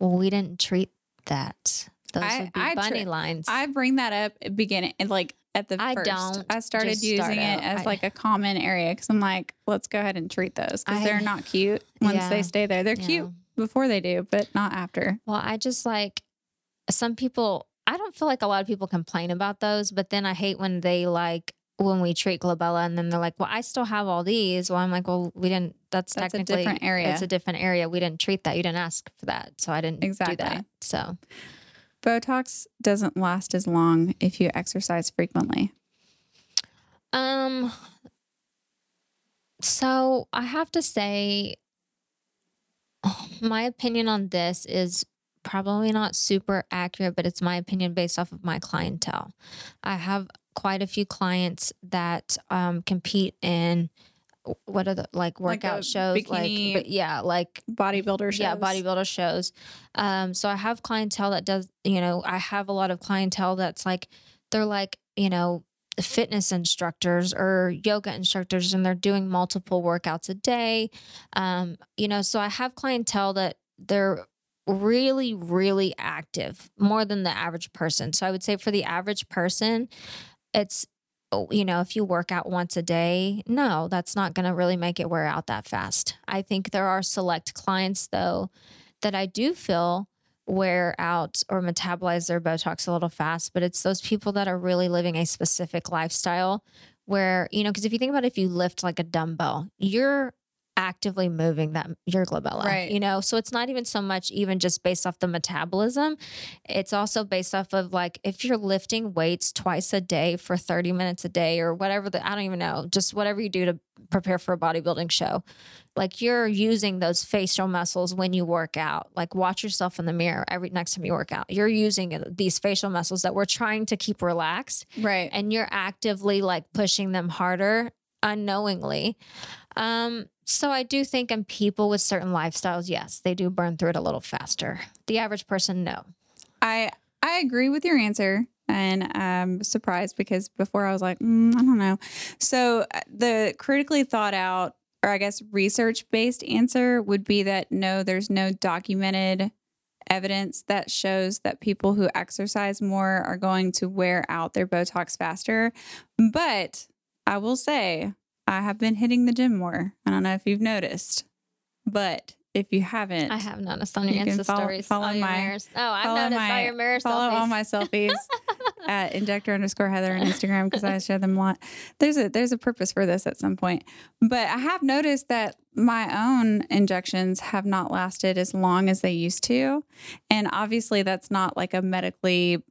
Well, we didn't treat that. Those I- would be I bunny lines. I bring that up beginning like at the I 1st don't I started using start it out. as I- like a common area because I'm like, let's go ahead and treat those because they're not cute once Yeah. they stay there. They're Yeah. cute before they do, but not after. Well, I just like some people, I don't feel like a lot of people complain about those, but then I hate when they like, when we treat glabella and then they're like, well, I still have all these. Well, I'm like, well, we didn't, that's, That's a technically different area. It's a different area. We didn't treat that. You didn't ask for that. So I didn't Exactly. do that. So Botox doesn't last as long if you exercise frequently. Um so I have to say my opinion on this is probably not super accurate, but it's my opinion based off of my clientele. I have quite a few clients that um, compete in what are the like Like workout a shows bikini- like yeah like Bodybuilder shows. yeah, bodybuilder shows. Um, so I have clientele that does, you know, I have a lot of clientele that's like, they're like, you know, fitness instructors or yoga instructors, and they're doing multiple workouts a day. Um, you know, so I have clientele that they're really, really active, more than the average person. So I would say for the average person, it's Oh, you know, if you work out once a day, no, that's not going to really make it wear out that fast. I think there are select clients, though, that I do feel wear out or metabolize their Botox a little fast, but it's those people that are really living a specific lifestyle where, you know, because if you think about it, if you lift like a dumbbell, you're actively moving that your glabella Right. you know so it's not even so much even just based off the metabolism it's also based off of like if you're lifting weights twice a day for 30 minutes a day or whatever the I don't even know, just whatever you do to prepare for a bodybuilding show. Like you're using those facial muscles when you work out. Like watch yourself in the mirror every next time you work out. You're using these facial muscles that we're trying to keep relaxed Right. and you're actively like pushing them harder unknowingly. Um, so I do think in people with certain lifestyles, yes, they do burn through it a little faster. The average person, no. I I agree with your answer, and I'm surprised because before I was like, mm, I don't know. So uh, the critically thought out, or I guess research based answer would be that no, there's no documented evidence that shows that people who exercise more are going to wear out their Botox faster. But I will say, I have been hitting the gym more. I don't know if you've noticed, but if you haven't, I have noticed on your You Insta follow- stories. follow all my- mirrors. Oh, I've noticed all my- your mirror follow all my selfies [laughs] at injector underscore Heather on Instagram because I share them a lot. There's a there's a purpose for this at some point, but I have noticed that my own injections have not lasted as long as they used to, and obviously that's not like a medically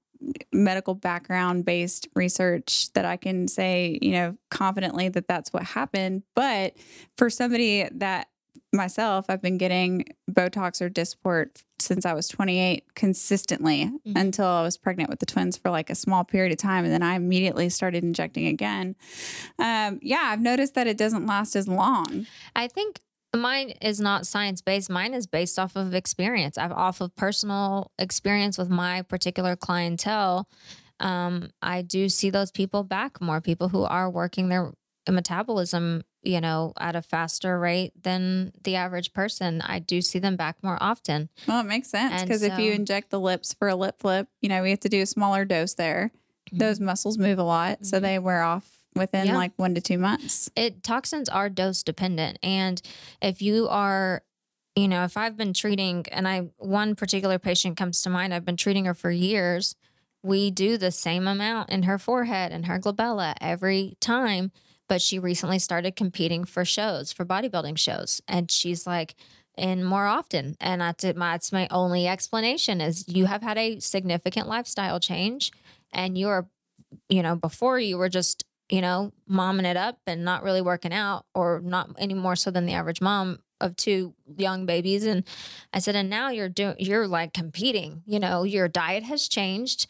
medical background based research that I can say you know confidently that that's what happened. But for somebody that myself, I've been getting Botox or Dysport since I was 28 consistently Mhm. until I was pregnant with the twins for like a small period of time. And then I immediately started injecting again. Um, yeah, I've noticed that it doesn't last as long. I think mine is not science based. Mine is based off of experience. I've off of personal experience with my particular clientele. Um, I do see those people back more people who are working their metabolism, you know, at a faster rate than the average person. I do see them back more often. Well, it makes sense because if you inject the lips for a lip flip, you know, we have to do a smaller dose there. Those muscles move a lot, so Mhm. they wear off within Yeah. like one to two months. it toxins are dose dependent and if you are you know if i've been treating and i one particular patient comes to mind i've been treating her for years we do the same amount in her forehead and her glabella every time but she recently started competing for shows for bodybuilding shows and she's like and more often and that's it my that's my only explanation is you have had a significant lifestyle change and you're you know before you were just you know, momming it up and not really working out, or not any more so than the average mom of two young babies. And I said, and now you're doing, you're like competing. You know, your diet has changed.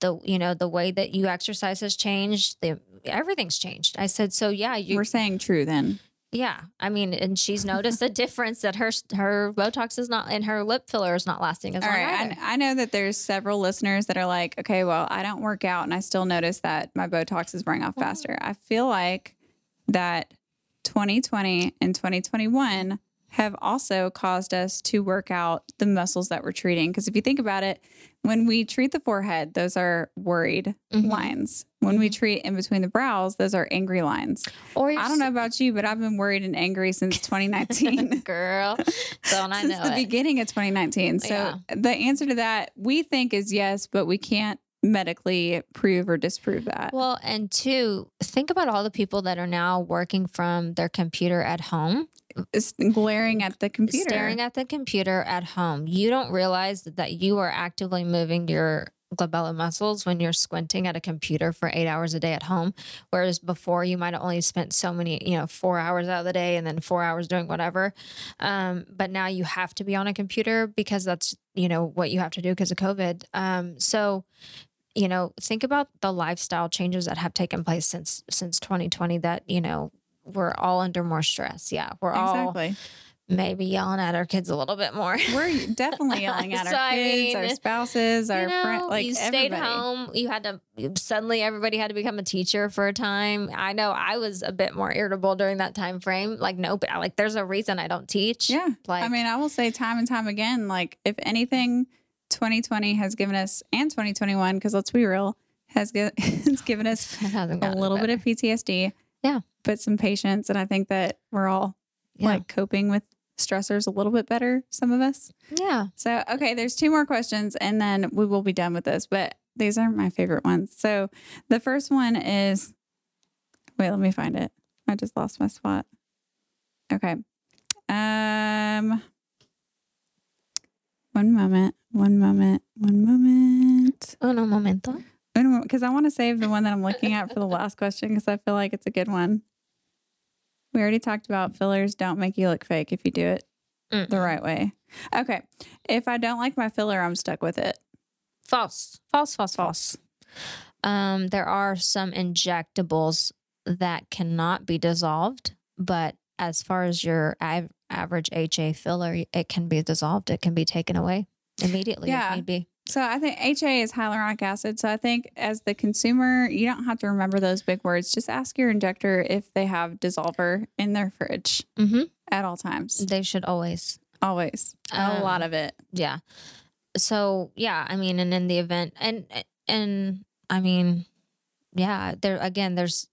The you know the way that you exercise has changed. The everything's changed. I said, so yeah, you We're saying true then. Yeah. I mean, and she's noticed a [laughs] difference that her her Botox is not and her lip filler is not lasting as All long. right. either. I, I know that there's several listeners that are like, okay, well, I don't work out and I still notice that my Botox is wearing off oh. faster. I feel like that 2020 and 2021 have also caused us to work out the muscles that we're treating. Because if you think about it, when we treat the forehead, those are worried Mhm. lines. When we treat in between the brows, those are angry lines. or I don't know about you, but I've been worried and angry since [laughs] 2019. [laughs] girl. Don't I [laughs] since know the it? beginning of 2019. So Yeah. the answer to that we think is yes, but we can't medically prove or disprove that. Well, and two, think about all the people that are now working from their computer at home, It's glaring at the computer. staring at the computer at home. You don't realize that, that you are actively moving your glabella muscles when you're squinting at a computer for eight hours a day at home. Whereas before, you might have only spent so many, you know, four hours out of the day and then four hours doing whatever. Um, but now you have to be on a computer because that's, you know, what you have to do because of COVID. Um, so, you know, think about the lifestyle changes that have taken place since since 2020 that, you know, we're all under more stress. Yeah. We're all exactly. maybe yelling at our kids a little bit more. We're [laughs] definitely yelling at So, our I kids, our spouses, our you know, friends, like you stayed everybody. home. You had to suddenly everybody had to become a teacher for a time. I know I was a bit more irritable during that time frame. Like, nope, like there's a reason I don't teach. Yeah. Like, I mean, I will say time and time again, like if anything, 2020 has given us, and 2021, because let's be real, has, gi- [laughs] has given us [laughs] a little bit of PTSD. Yeah. But some patience. And I think that we're all Yeah. like coping with stressors a little bit better, some of us. yeah. So, okay, there's two more questions and then we will be done with this, but these are my favorite ones. So, the first one is wait, let me find it. I just lost my spot. Okay. Um, one moment, one moment, one moment. Uno momento. Because I want to save the one that I'm looking at for the last question because I feel like it's a good one. We already talked about fillers don't make you look fake if you do it the Mm-mm. right way. Okay. If I don't like my filler, I'm stuck with it. False. False, false, false. Um, there are some injectables that cannot be dissolved, but as far as your av- average HA filler, it can be dissolved. It can be taken away immediately Yeah. if need be. So I think HA is hyaluronic acid. So I think as the consumer, you don't have to remember those big words. Just ask your injector if they have dissolver in their fridge Mm-hmm. at all times. They should always. Always. a Um, lot of it. Yeah. So yeah, I mean, and in the event, and and I mean, yeah, there again, there's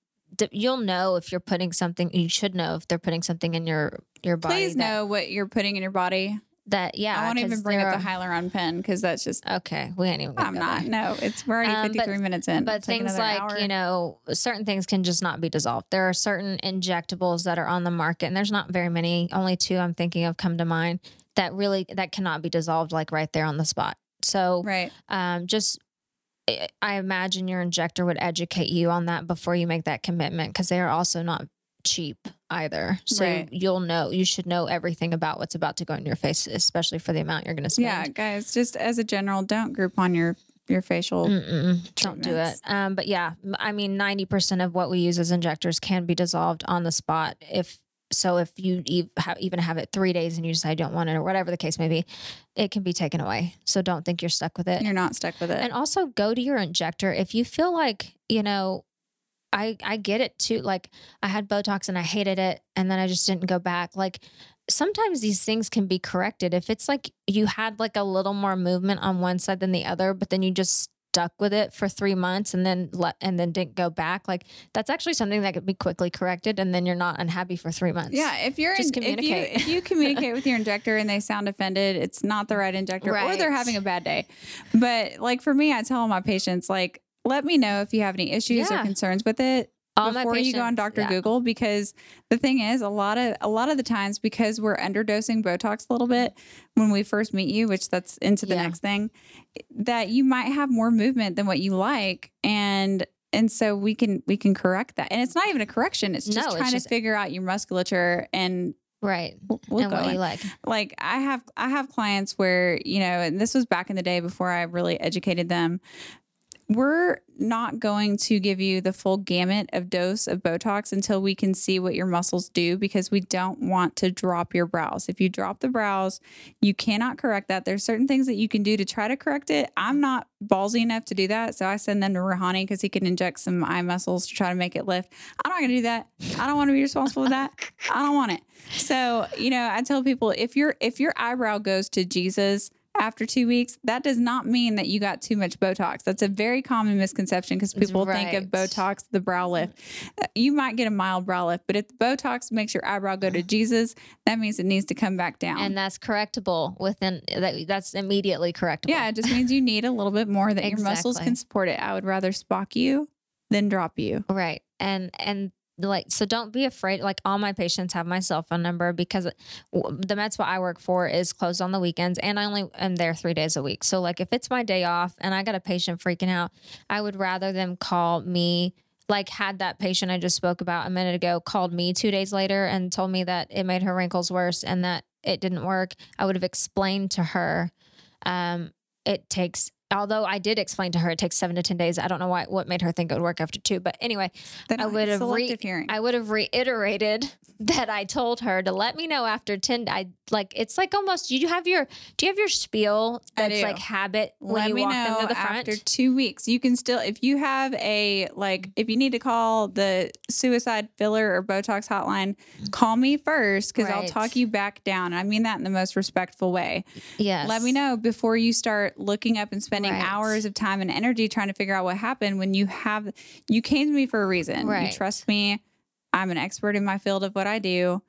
you'll know if you're putting something. You should know if they're putting something in your your body. Please that, know what you're putting in your body. that. Yeah, I won't even bring up the hyaluron pen because that's just, Okay, we ain't even. I'm not. there. No, it's we're already Um, but- 53 minutes in. But It's things another like you know, certain things can just not be dissolved. There are certain injectables that are on the market, and there's not very many. Only two I'm thinking of come to mind that really that cannot be dissolved like right there on the spot. So Right. um, just I imagine your injector would educate you on that before you make that commitment because they are also not cheap either. So Right. you'll know you should know everything about what's about to go in your face, especially for the amount you're going to spend. Yeah, guys, just as a general, don't Groupon your your facial. Don't do it. Um, but yeah, I mean, ninety percent of what we use as injectors can be dissolved on the spot if so if you even have it three days and you decide you don't want it or whatever the case may be, it can be taken away. So don't think you're stuck with it. You're not stuck with it. And also go to your injector if you feel like, you know, I I get it too. Like I had Botox and I hated it and then I just didn't go back. Like sometimes these things can be corrected. If it's like you had like a little more movement on one side than the other, but then you just stuck with it for three months and then let and then didn't go back, like that's actually something that could be quickly corrected and then you're not unhappy for three months. Yeah, if you're Just in, if you communicate. if you communicate with your injector and they sound offended, it's not the right injector or they're having a bad day. But like for me, I tell my patients like let me know if you have any issues or concerns with it All before you go on Dr. yeah. Google because the thing is a lot of a lot of the times because we're underdosing Botox a little bit when we first meet you, which that's into the Yeah. next thing, that you might have more movement than what you like and and so we can we can correct that. And it's not even a correction. It's just No, it's trying just- to figure out your musculature and Right. we'll, we'll and what in you like. like I have I have clients where, you know, and this was back in the day before I really educated them. We're not going to give you the full gamut of dose of Botox until we can see what your muscles do because we don't want to drop your brows. If you drop the brows, you cannot correct that. There's certain things that you can do to try to correct it. I'm not ballsy enough to do that. So I send them to Rouhani because he can inject some eye muscles to try to make it lift. I'm not going to do that. I don't want to be responsible for that. I don't want it. So, you know, I tell people if your if your eyebrow goes to Jesus after 2 weeks, that does not mean that you got too much Botox. That's a very common misconception because people think of Botox the brow lift. Uh, You might get a mild brow lift, but if the Botox makes your eyebrow go to [sighs] Jesus, that means it needs to come back down. And that's correctable within that. That's immediately correctable. yeah, it just means you need a little bit more that your muscles can support it. I would rather spock you than drop you. Right. And and like so don't be afraid like all my patients have my cell phone number because the med spa I work for is closed on the weekends and I only am there 3 days a week. So like if it's my day off and I got a patient freaking out, I would rather them call me like had that patient I just spoke about a minute ago called me 2 days later and told me that it made her wrinkles worse and that it didn't work. I would have explained to her um it takes although I did explain to her it takes 7 to 10 days. I don't know why what made her think it would work after 2, but anyway, Then I would have re- hearing. I would have reiterated [laughs] that I told her to let me know after 10 I like it's like almost you have your do you have your spiel that's like habit when Let you me walk know into the front? after two weeks. You can still, if you have a like, if you need to call the suicide filler or Botox hotline, call me first because I'll talk you back down. I mean that in the most respectful way. yes. Let me know before you start looking up and spending Right. hours of time and energy trying to figure out what happened. When you have, you came to me for a reason. You trust me. I'm an expert in my field of what I do.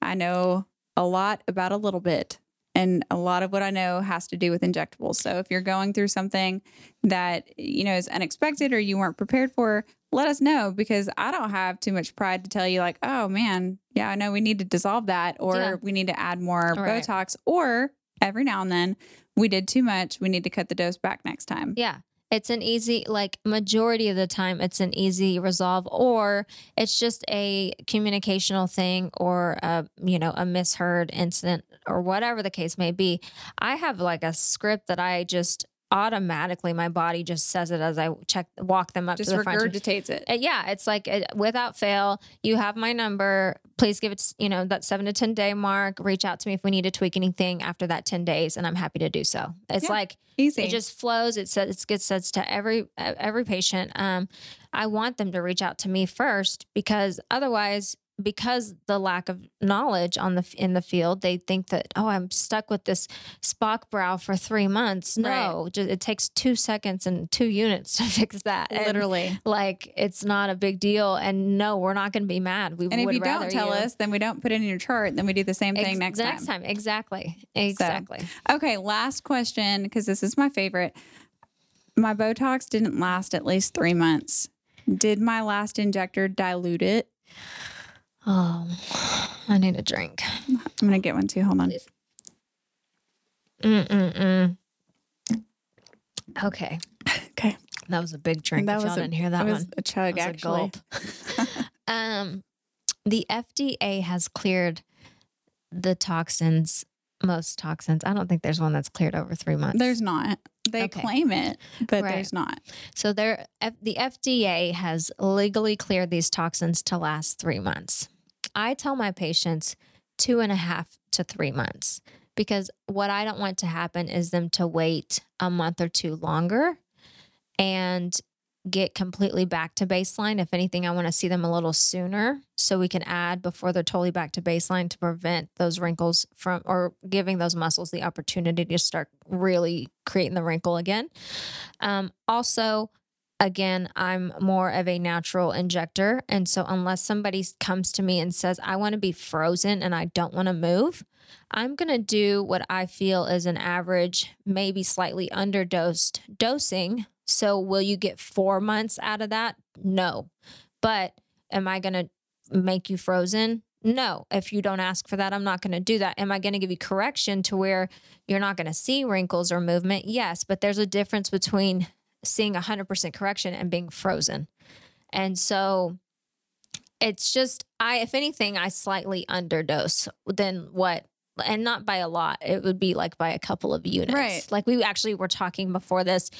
I know a lot about a little bit. And a lot of what I know has to do with injectables. So if you're going through something that, you know, is unexpected or you weren't prepared for, let us know because I don't have too much pride to tell you like, oh man, yeah, I know we need to dissolve that or Yeah. we need to add more Right. Botox or every now and then we did too much. We need to cut the dose back next time. Yeah. It's an easy, like majority of the time, it's an easy resolve, or it's just a communicational thing, or a you know a misheard incident, or whatever the case may be. I have like a script that I just automatically my body just says it as I check walk them up Just to the front. regurgitates it. Yeah, it's like uh, without fail, you have my number. Please give it, you know, that seven to 10 day mark. Reach out to me if we need to tweak anything after that 10 days, and I'm happy to do so. It's Yeah, like, Easy. it just flows. It says, it gets said to every, every patient. Um, I want them to reach out to me first because otherwise, because the lack of knowledge on the in the field, they think that oh, I'm stuck with this Spock brow for three months. No, ju- it takes two seconds and two units [laughs] to fix that. And, literally. like it's not a big deal and no we're not going to be mad we And if you don't tell you- us, then we don't put it in your chart. Then we do the same thing Ex- next the time. next time exactly exactly Okay, last question because this is my favorite. My Botox didn't last at least three months. Did my last injector dilute it? Oh i need a drink I'm gonna get one too. Hold on. Mm-mm-mm. okay Okay, that was a big drink That was a- didn't hear that was one a chug That was a actually. gulp. [laughs] um the fda has cleared the toxins most toxins i don't think there's one that's cleared over three months There's not. They Okay. claim it, but Right. there's not. So there, the FDA has legally cleared these toxins to last three months. I tell my patients two and a half to three months because what I don't want to happen is them to wait a month or two longer and get completely back to baseline. If anything, I want to see them a little sooner so we can add before they're totally back to baseline to prevent those wrinkles from or giving those muscles the opportunity to start really creating the wrinkle again. Um, also, again, I'm more of a natural injector. And so, unless somebody comes to me and says, I want to be frozen and I don't want to move, I'm going to do what I feel is an average, maybe slightly underdosed dosing so, will you get four months out of that? No. But am I going to make you frozen? No. If you don't ask for that, I'm not going to do that. Am I going to give you correction to where you're not going to see wrinkles or movement? Yes. But there's a difference between seeing 100% correction and being frozen. And so, it's just I if anything I slightly underdose than what and not by a lot. It would be like by a couple of units. Right. Like we actually were talking before this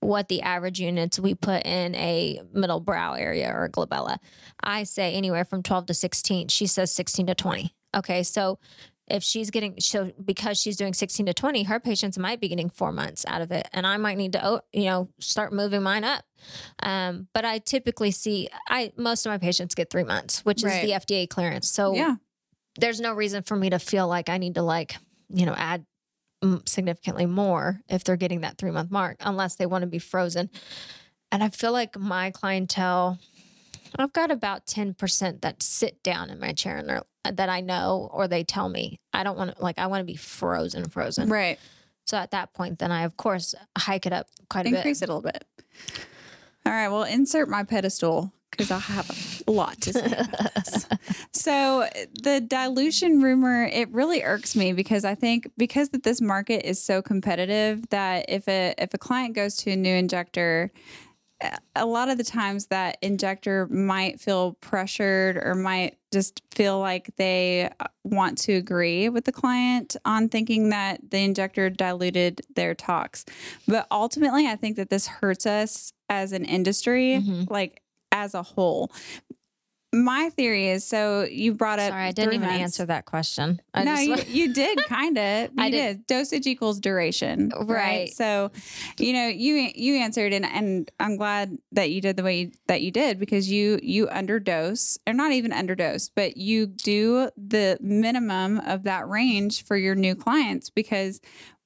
what the average units we put in a middle brow area or glabella. I say anywhere from 12 to 16. She says 16 to 20. Okay. So if she's getting so because she's doing 16 to 20 her patients might be getting four months out of it and i might need to oh, you know start moving mine up um, but i typically see i most of my patients get three months which Right. is the fda clearance so Yeah. there's no reason for me to feel like I need to like, you know, add mm, significantly more if they're getting that three month mark, unless they want to be frozen. And I feel like my clientele, I've got about 10% that sit down in my chair and they're, Uh, that I know or they tell me I don't want to, like, I want to be frozen, frozen. Right. So at that point, then I, of course, hike it up quite a bit. Increase bit. it a little bit. All right. Well, insert my pedestal because I have a lot to say about this. [laughs] So the dilution rumor, it really irks me because I think because that this market is so competitive that if a if a client goes to a new injector, a lot of the times that injector might feel pressured or might just feel like they uh, want to agree with the client on thinking that the injector diluted their tox. But ultimately, I think that this hurts us as an industry, Mhm. like as a whole. My theory is so you brought up. Sorry, I didn't even months. answer that question. I no, you, you did [laughs] kind of. I did. did. Dosage equals duration, right? Right. So, you know, you you answered, and and I'm glad that you did the way you, that you did because you you underdose, or not even underdose, but you do the minimum of that range for your new clients because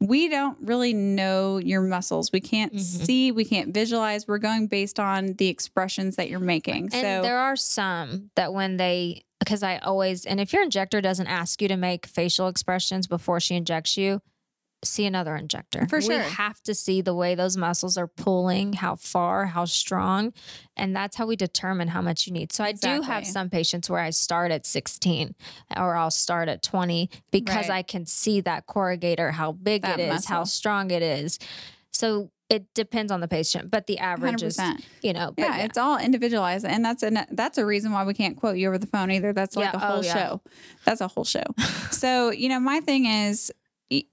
we don't really know your muscles. We can't Mhm. see, we can't visualize. We're going based on the expressions that you're making. And so there are some that when they, because I always, and if your injector doesn't ask you to make facial expressions before she injects you, see another injector. For sure. We have to see the way those muscles are pulling, how far, how strong. And that's how we determine how much you need. So I do have some patients where I start at 16 or I'll start at 20 because Right. I can see that corrugator, how big That it is, how strong it is. So it depends on the patient, but the average is, 100%. you know, but yeah, it's all individualized, and that's an that's a reason why we can't quote you over the phone either. That's like Yeah, a oh, whole oh, yeah. show. That's a whole show. so you know, my thing is,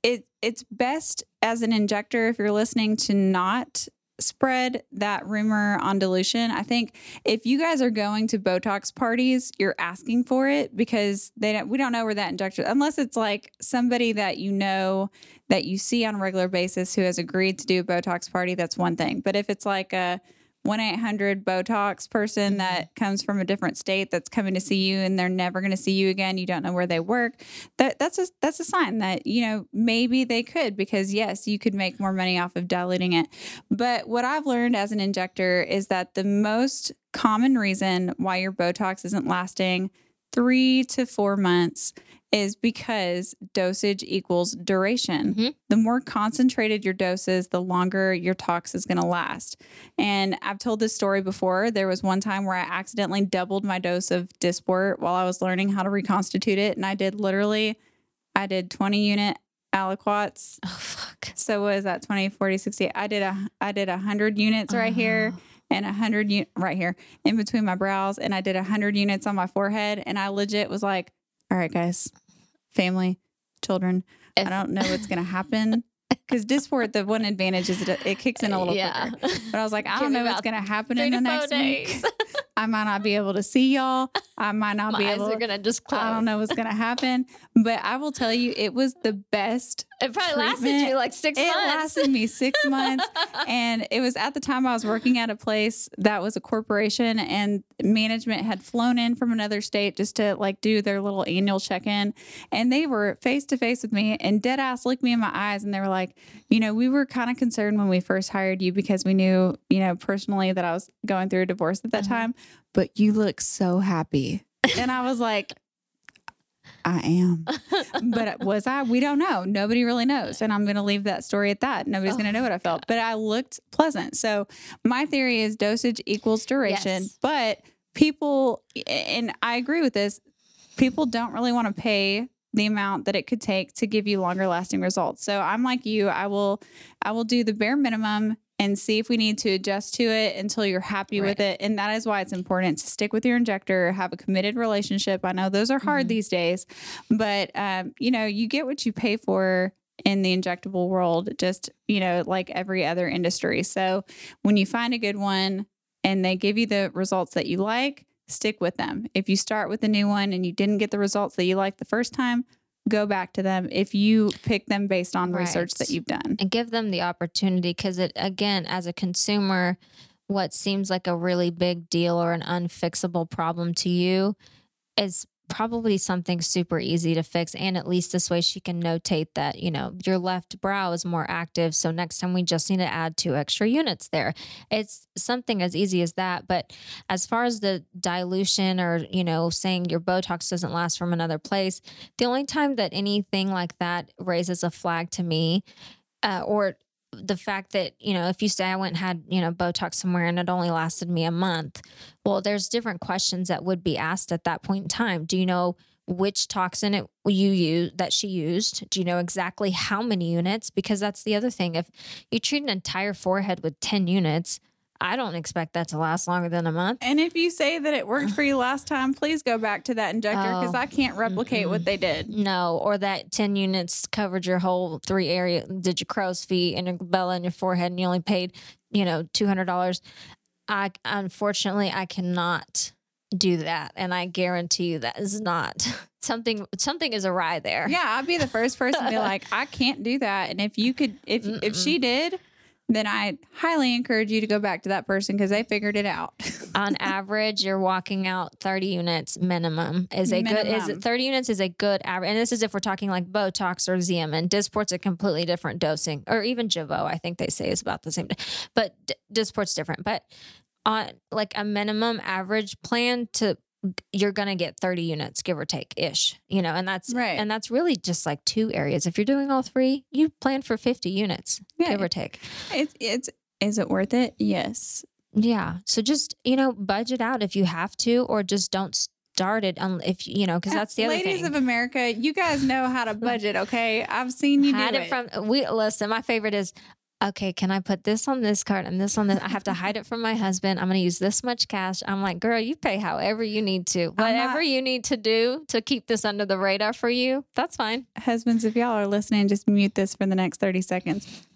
it it's best as an injector if you're listening to not spread that rumor on dilution. I think if you guys are going to Botox parties, you're asking for it because they don't, we don't know where that injector unless it's like somebody that you know that you see on a regular basis who has agreed to do a Botox party, that's one thing. But if it's like a 1 800 Botox person that mm-hmm. comes from a different state that's coming to see you and they're never going to see you again, you don't know where they work, that, that's, a, that's a sign that, you know, maybe they could because, yes, you could make more money off of diluting it. But what I've learned as an injector is that the most common reason why your Botox isn't lasting three to four months is because dosage equals duration. Mhm. The more concentrated your dose is, the longer your tox is going to last. And I've told this story before. There was one time where I accidentally doubled my dose of Dysport while I was learning how to reconstitute it. And I did literally, I did 20 unit aliquots. oh, fuck. So what is that 20, 40, 60? I did a, I did a hundred units right here Oh. And a hundred un- right here in between my brows. And I did a hundred units on my forehead. And I legit was like, all right, guys, family, children, If- I don't know what's going to happen. [laughs] Because Dysport, the one advantage is it, it kicks in a little yeah. quicker. But I was like, I don't know what's going to happen in the next week. [laughs] I might not be able to see y'all. I might not [laughs] be eyes able. are gonna just close. I don't know what's gonna happen, but I will tell you, it was the best. It probably lasted treatment. you like six It months. lasted me six [laughs] months, and it was at the time I was working at a place that was a corporation, and management had flown in from another state just to like do their little annual check in, and they were face to face with me and dead ass looked me in my eyes, and they were like, you know, we were kind of concerned when we first hired you because we knew, you know, personally that I was going through a divorce at that Mhm. time, but you look so happy, and I was like. I am. [laughs] But was I? We don't know. Nobody really knows. And I'm going to leave that story at that. Nobody's going to know oh what I felt. But I looked pleasant. So my theory is dosage equals duration. Yes. But people, and I agree with this, people don't really want to pay the amount that it could take to give you longer lasting results. So I'm like you, I will I will do the bare minimum and see if we need to adjust to it until you're happy with it. And that is why it's important to stick with your injector, have a committed relationship. I know those are hard Mhm. these days, but um, you know, you get what you pay for in the injectable world, just, you know, like every other industry. So when you find a good one and they give you the results that you like, stick with them. If you start with a new one and you didn't get the results that you liked the first time, go back to them if you pick them based on research that you've done. and give them the opportunity because it again as a consumer what seems like a really big deal or an unfixable problem to you is probably something super easy to fix and at least this way she can notate that you know your left brow is more active so next time we just need to add two extra units there. It's something as easy as that but as far as the dilution or you know saying your botox doesn't last from another place the only time that anything like that raises a flag to me uh, or the fact that you know if you say i went and had you know botox somewhere and it only lasted me a month well there's different questions that would be asked at that point in time. Do you know which toxin it you use that she used? Do you know exactly how many units? Because that's the other thing. If you treat an entire forehead with 10 units i don't expect that to last longer than a month And if you say that it worked for you last time, please go back to that injector because Oh, I can't oh, replicate what they did. No, or that 10 units covered your whole three area, did your crow's feet and your glabella and your forehead, and you only paid, you know, $200. I, unfortunately, I cannot do that. And I guarantee you that is not [laughs] something, something is awry there. Yeah, I'd be the first person to be [laughs] like, I can't do that. And if you could, if if she did, then I highly encourage you to go back to that person because they figured it out. [laughs] On average, you're walking out 30 units minimum is a good, is Minimum. 30 units is a good average. And this is if we're talking like Botox or Xeomin. Dysport's a completely different dosing, or even Jeuveau, I think they say is about the same. But D- Dysport's different. But on like a minimum average plan to you're gonna get 30 units give or take ish you know and that's Right. and that's really just like two areas if you're doing all three you plan for 50 units Yeah. give or take it's it's is it worth it? Yes. yeah so just you know budget out if you have to or just don't start it un- if you know because uh, that's the other Ladies thing of America, you guys know how to budget, okay? I've seen you hide do it from we listen my favorite is okay can i put this on this card and this on this? I have to hide it from my husband. I'm going to use this much cash. I'm like girl you pay however you need to. Whatever not- you need to do to keep this under the radar for you that's fine. Husbands, if y'all are listening, just mute this for the next 30 seconds.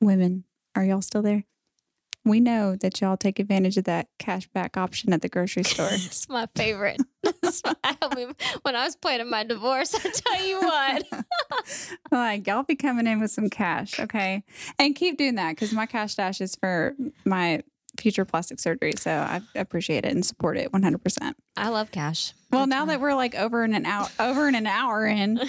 Women, are y'all still there? We know that y'all take advantage of that cash back option at the grocery [laughs] store. it's my favorite I mean, when i was planning my divorce [laughs] i tell you what [laughs] like y'all be coming in with some cash, okay? And keep doing that because my cash stash is for my future plastic surgery. So I appreciate it and support it 100%. i love cash Well, That's now that we're like over and an hour, over and an hour in,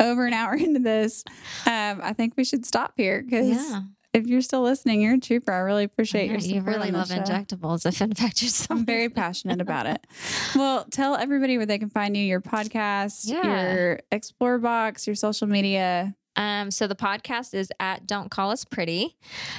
over an hour into this, um, I think we should stop here because yeah if you're still listening, you're a trooper. I really appreciate Yeah, your support. you really love show. injectables if in fact you're still I'm very passionate [laughs] about it. Well, tell everybody where they can find you, your podcast, Yeah. your Explor box, your social media. Um, so the podcast is at Don't Call Us Pretty.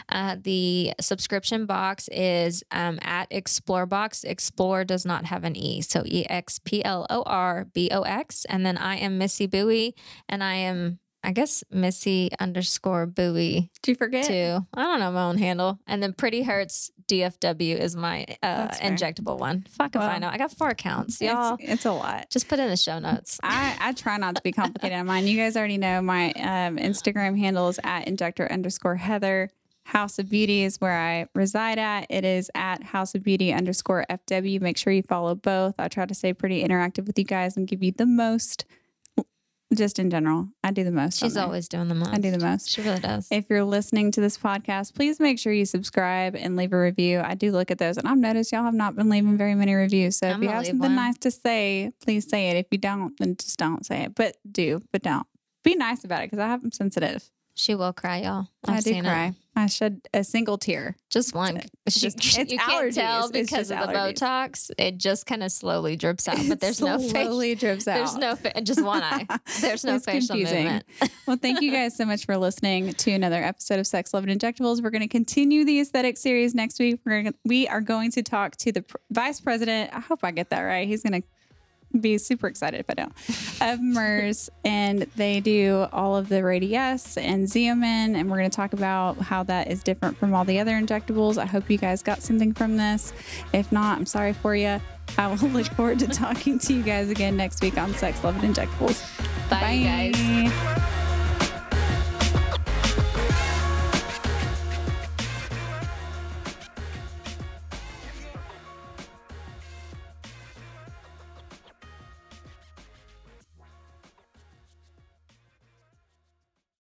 Uh, the subscription box is um, at Explor Box. Explore does not have an E, so E X P L O R B O X. And then I am Missy Bowie, and I am, I guess, Missy underscore Bowie Did you forget? too. I don't know my own handle. And then Pretty Hurts DFW is my uh, injectable one. Fuck if I know. I got four accounts, y'all. It's, it's a lot. Just put in the show notes. I, I try not to be complicated on mine. You guys already know my um, Instagram handle is at injector underscore Heather. House of Beauty is where I reside at. It is at House of Beauty underscore FW. Make sure you follow both. I try to stay pretty interactive with you guys and give you the most, just in general. I do the most. She's always doing the most. I do the most. She really does. If you're listening to this podcast, please make sure you subscribe and leave a review. I do look at those, and I've noticed y'all have not been leaving very many reviews. So I'm if you have something one. nice to say, please say it. If you don't, then just don't say it. But do, but don't. Be nice about it because I have I'm sensitive. She will cry, y'all. I've I do cry. It. I shed a single tear. Just one. [laughs] It's just- it's you can't tell because of the allergies. Botox. It just kind of slowly drips out, but there's no slowly [laughs] drips out. There's no fa- just one eye. [laughs] There's no It's facial confusing. movement. well, thank you guys so much for listening to another episode of Sex, Love, and Injectables. We're going to continue the aesthetic series next week. We're gonna, we are going to talk to the pr- vice president. I hope I get that right. He's going to be super excited if I don't. Of [laughs] Merz, and they do all of the Radiesse and Xeomin, and we're going to talk about how that is different from all the other injectables. I hope you guys got something from this. If not, I'm sorry for you. I will look forward to talking to you guys again next week on Sex, Love, and Injectables. Bye, you guys. Bye.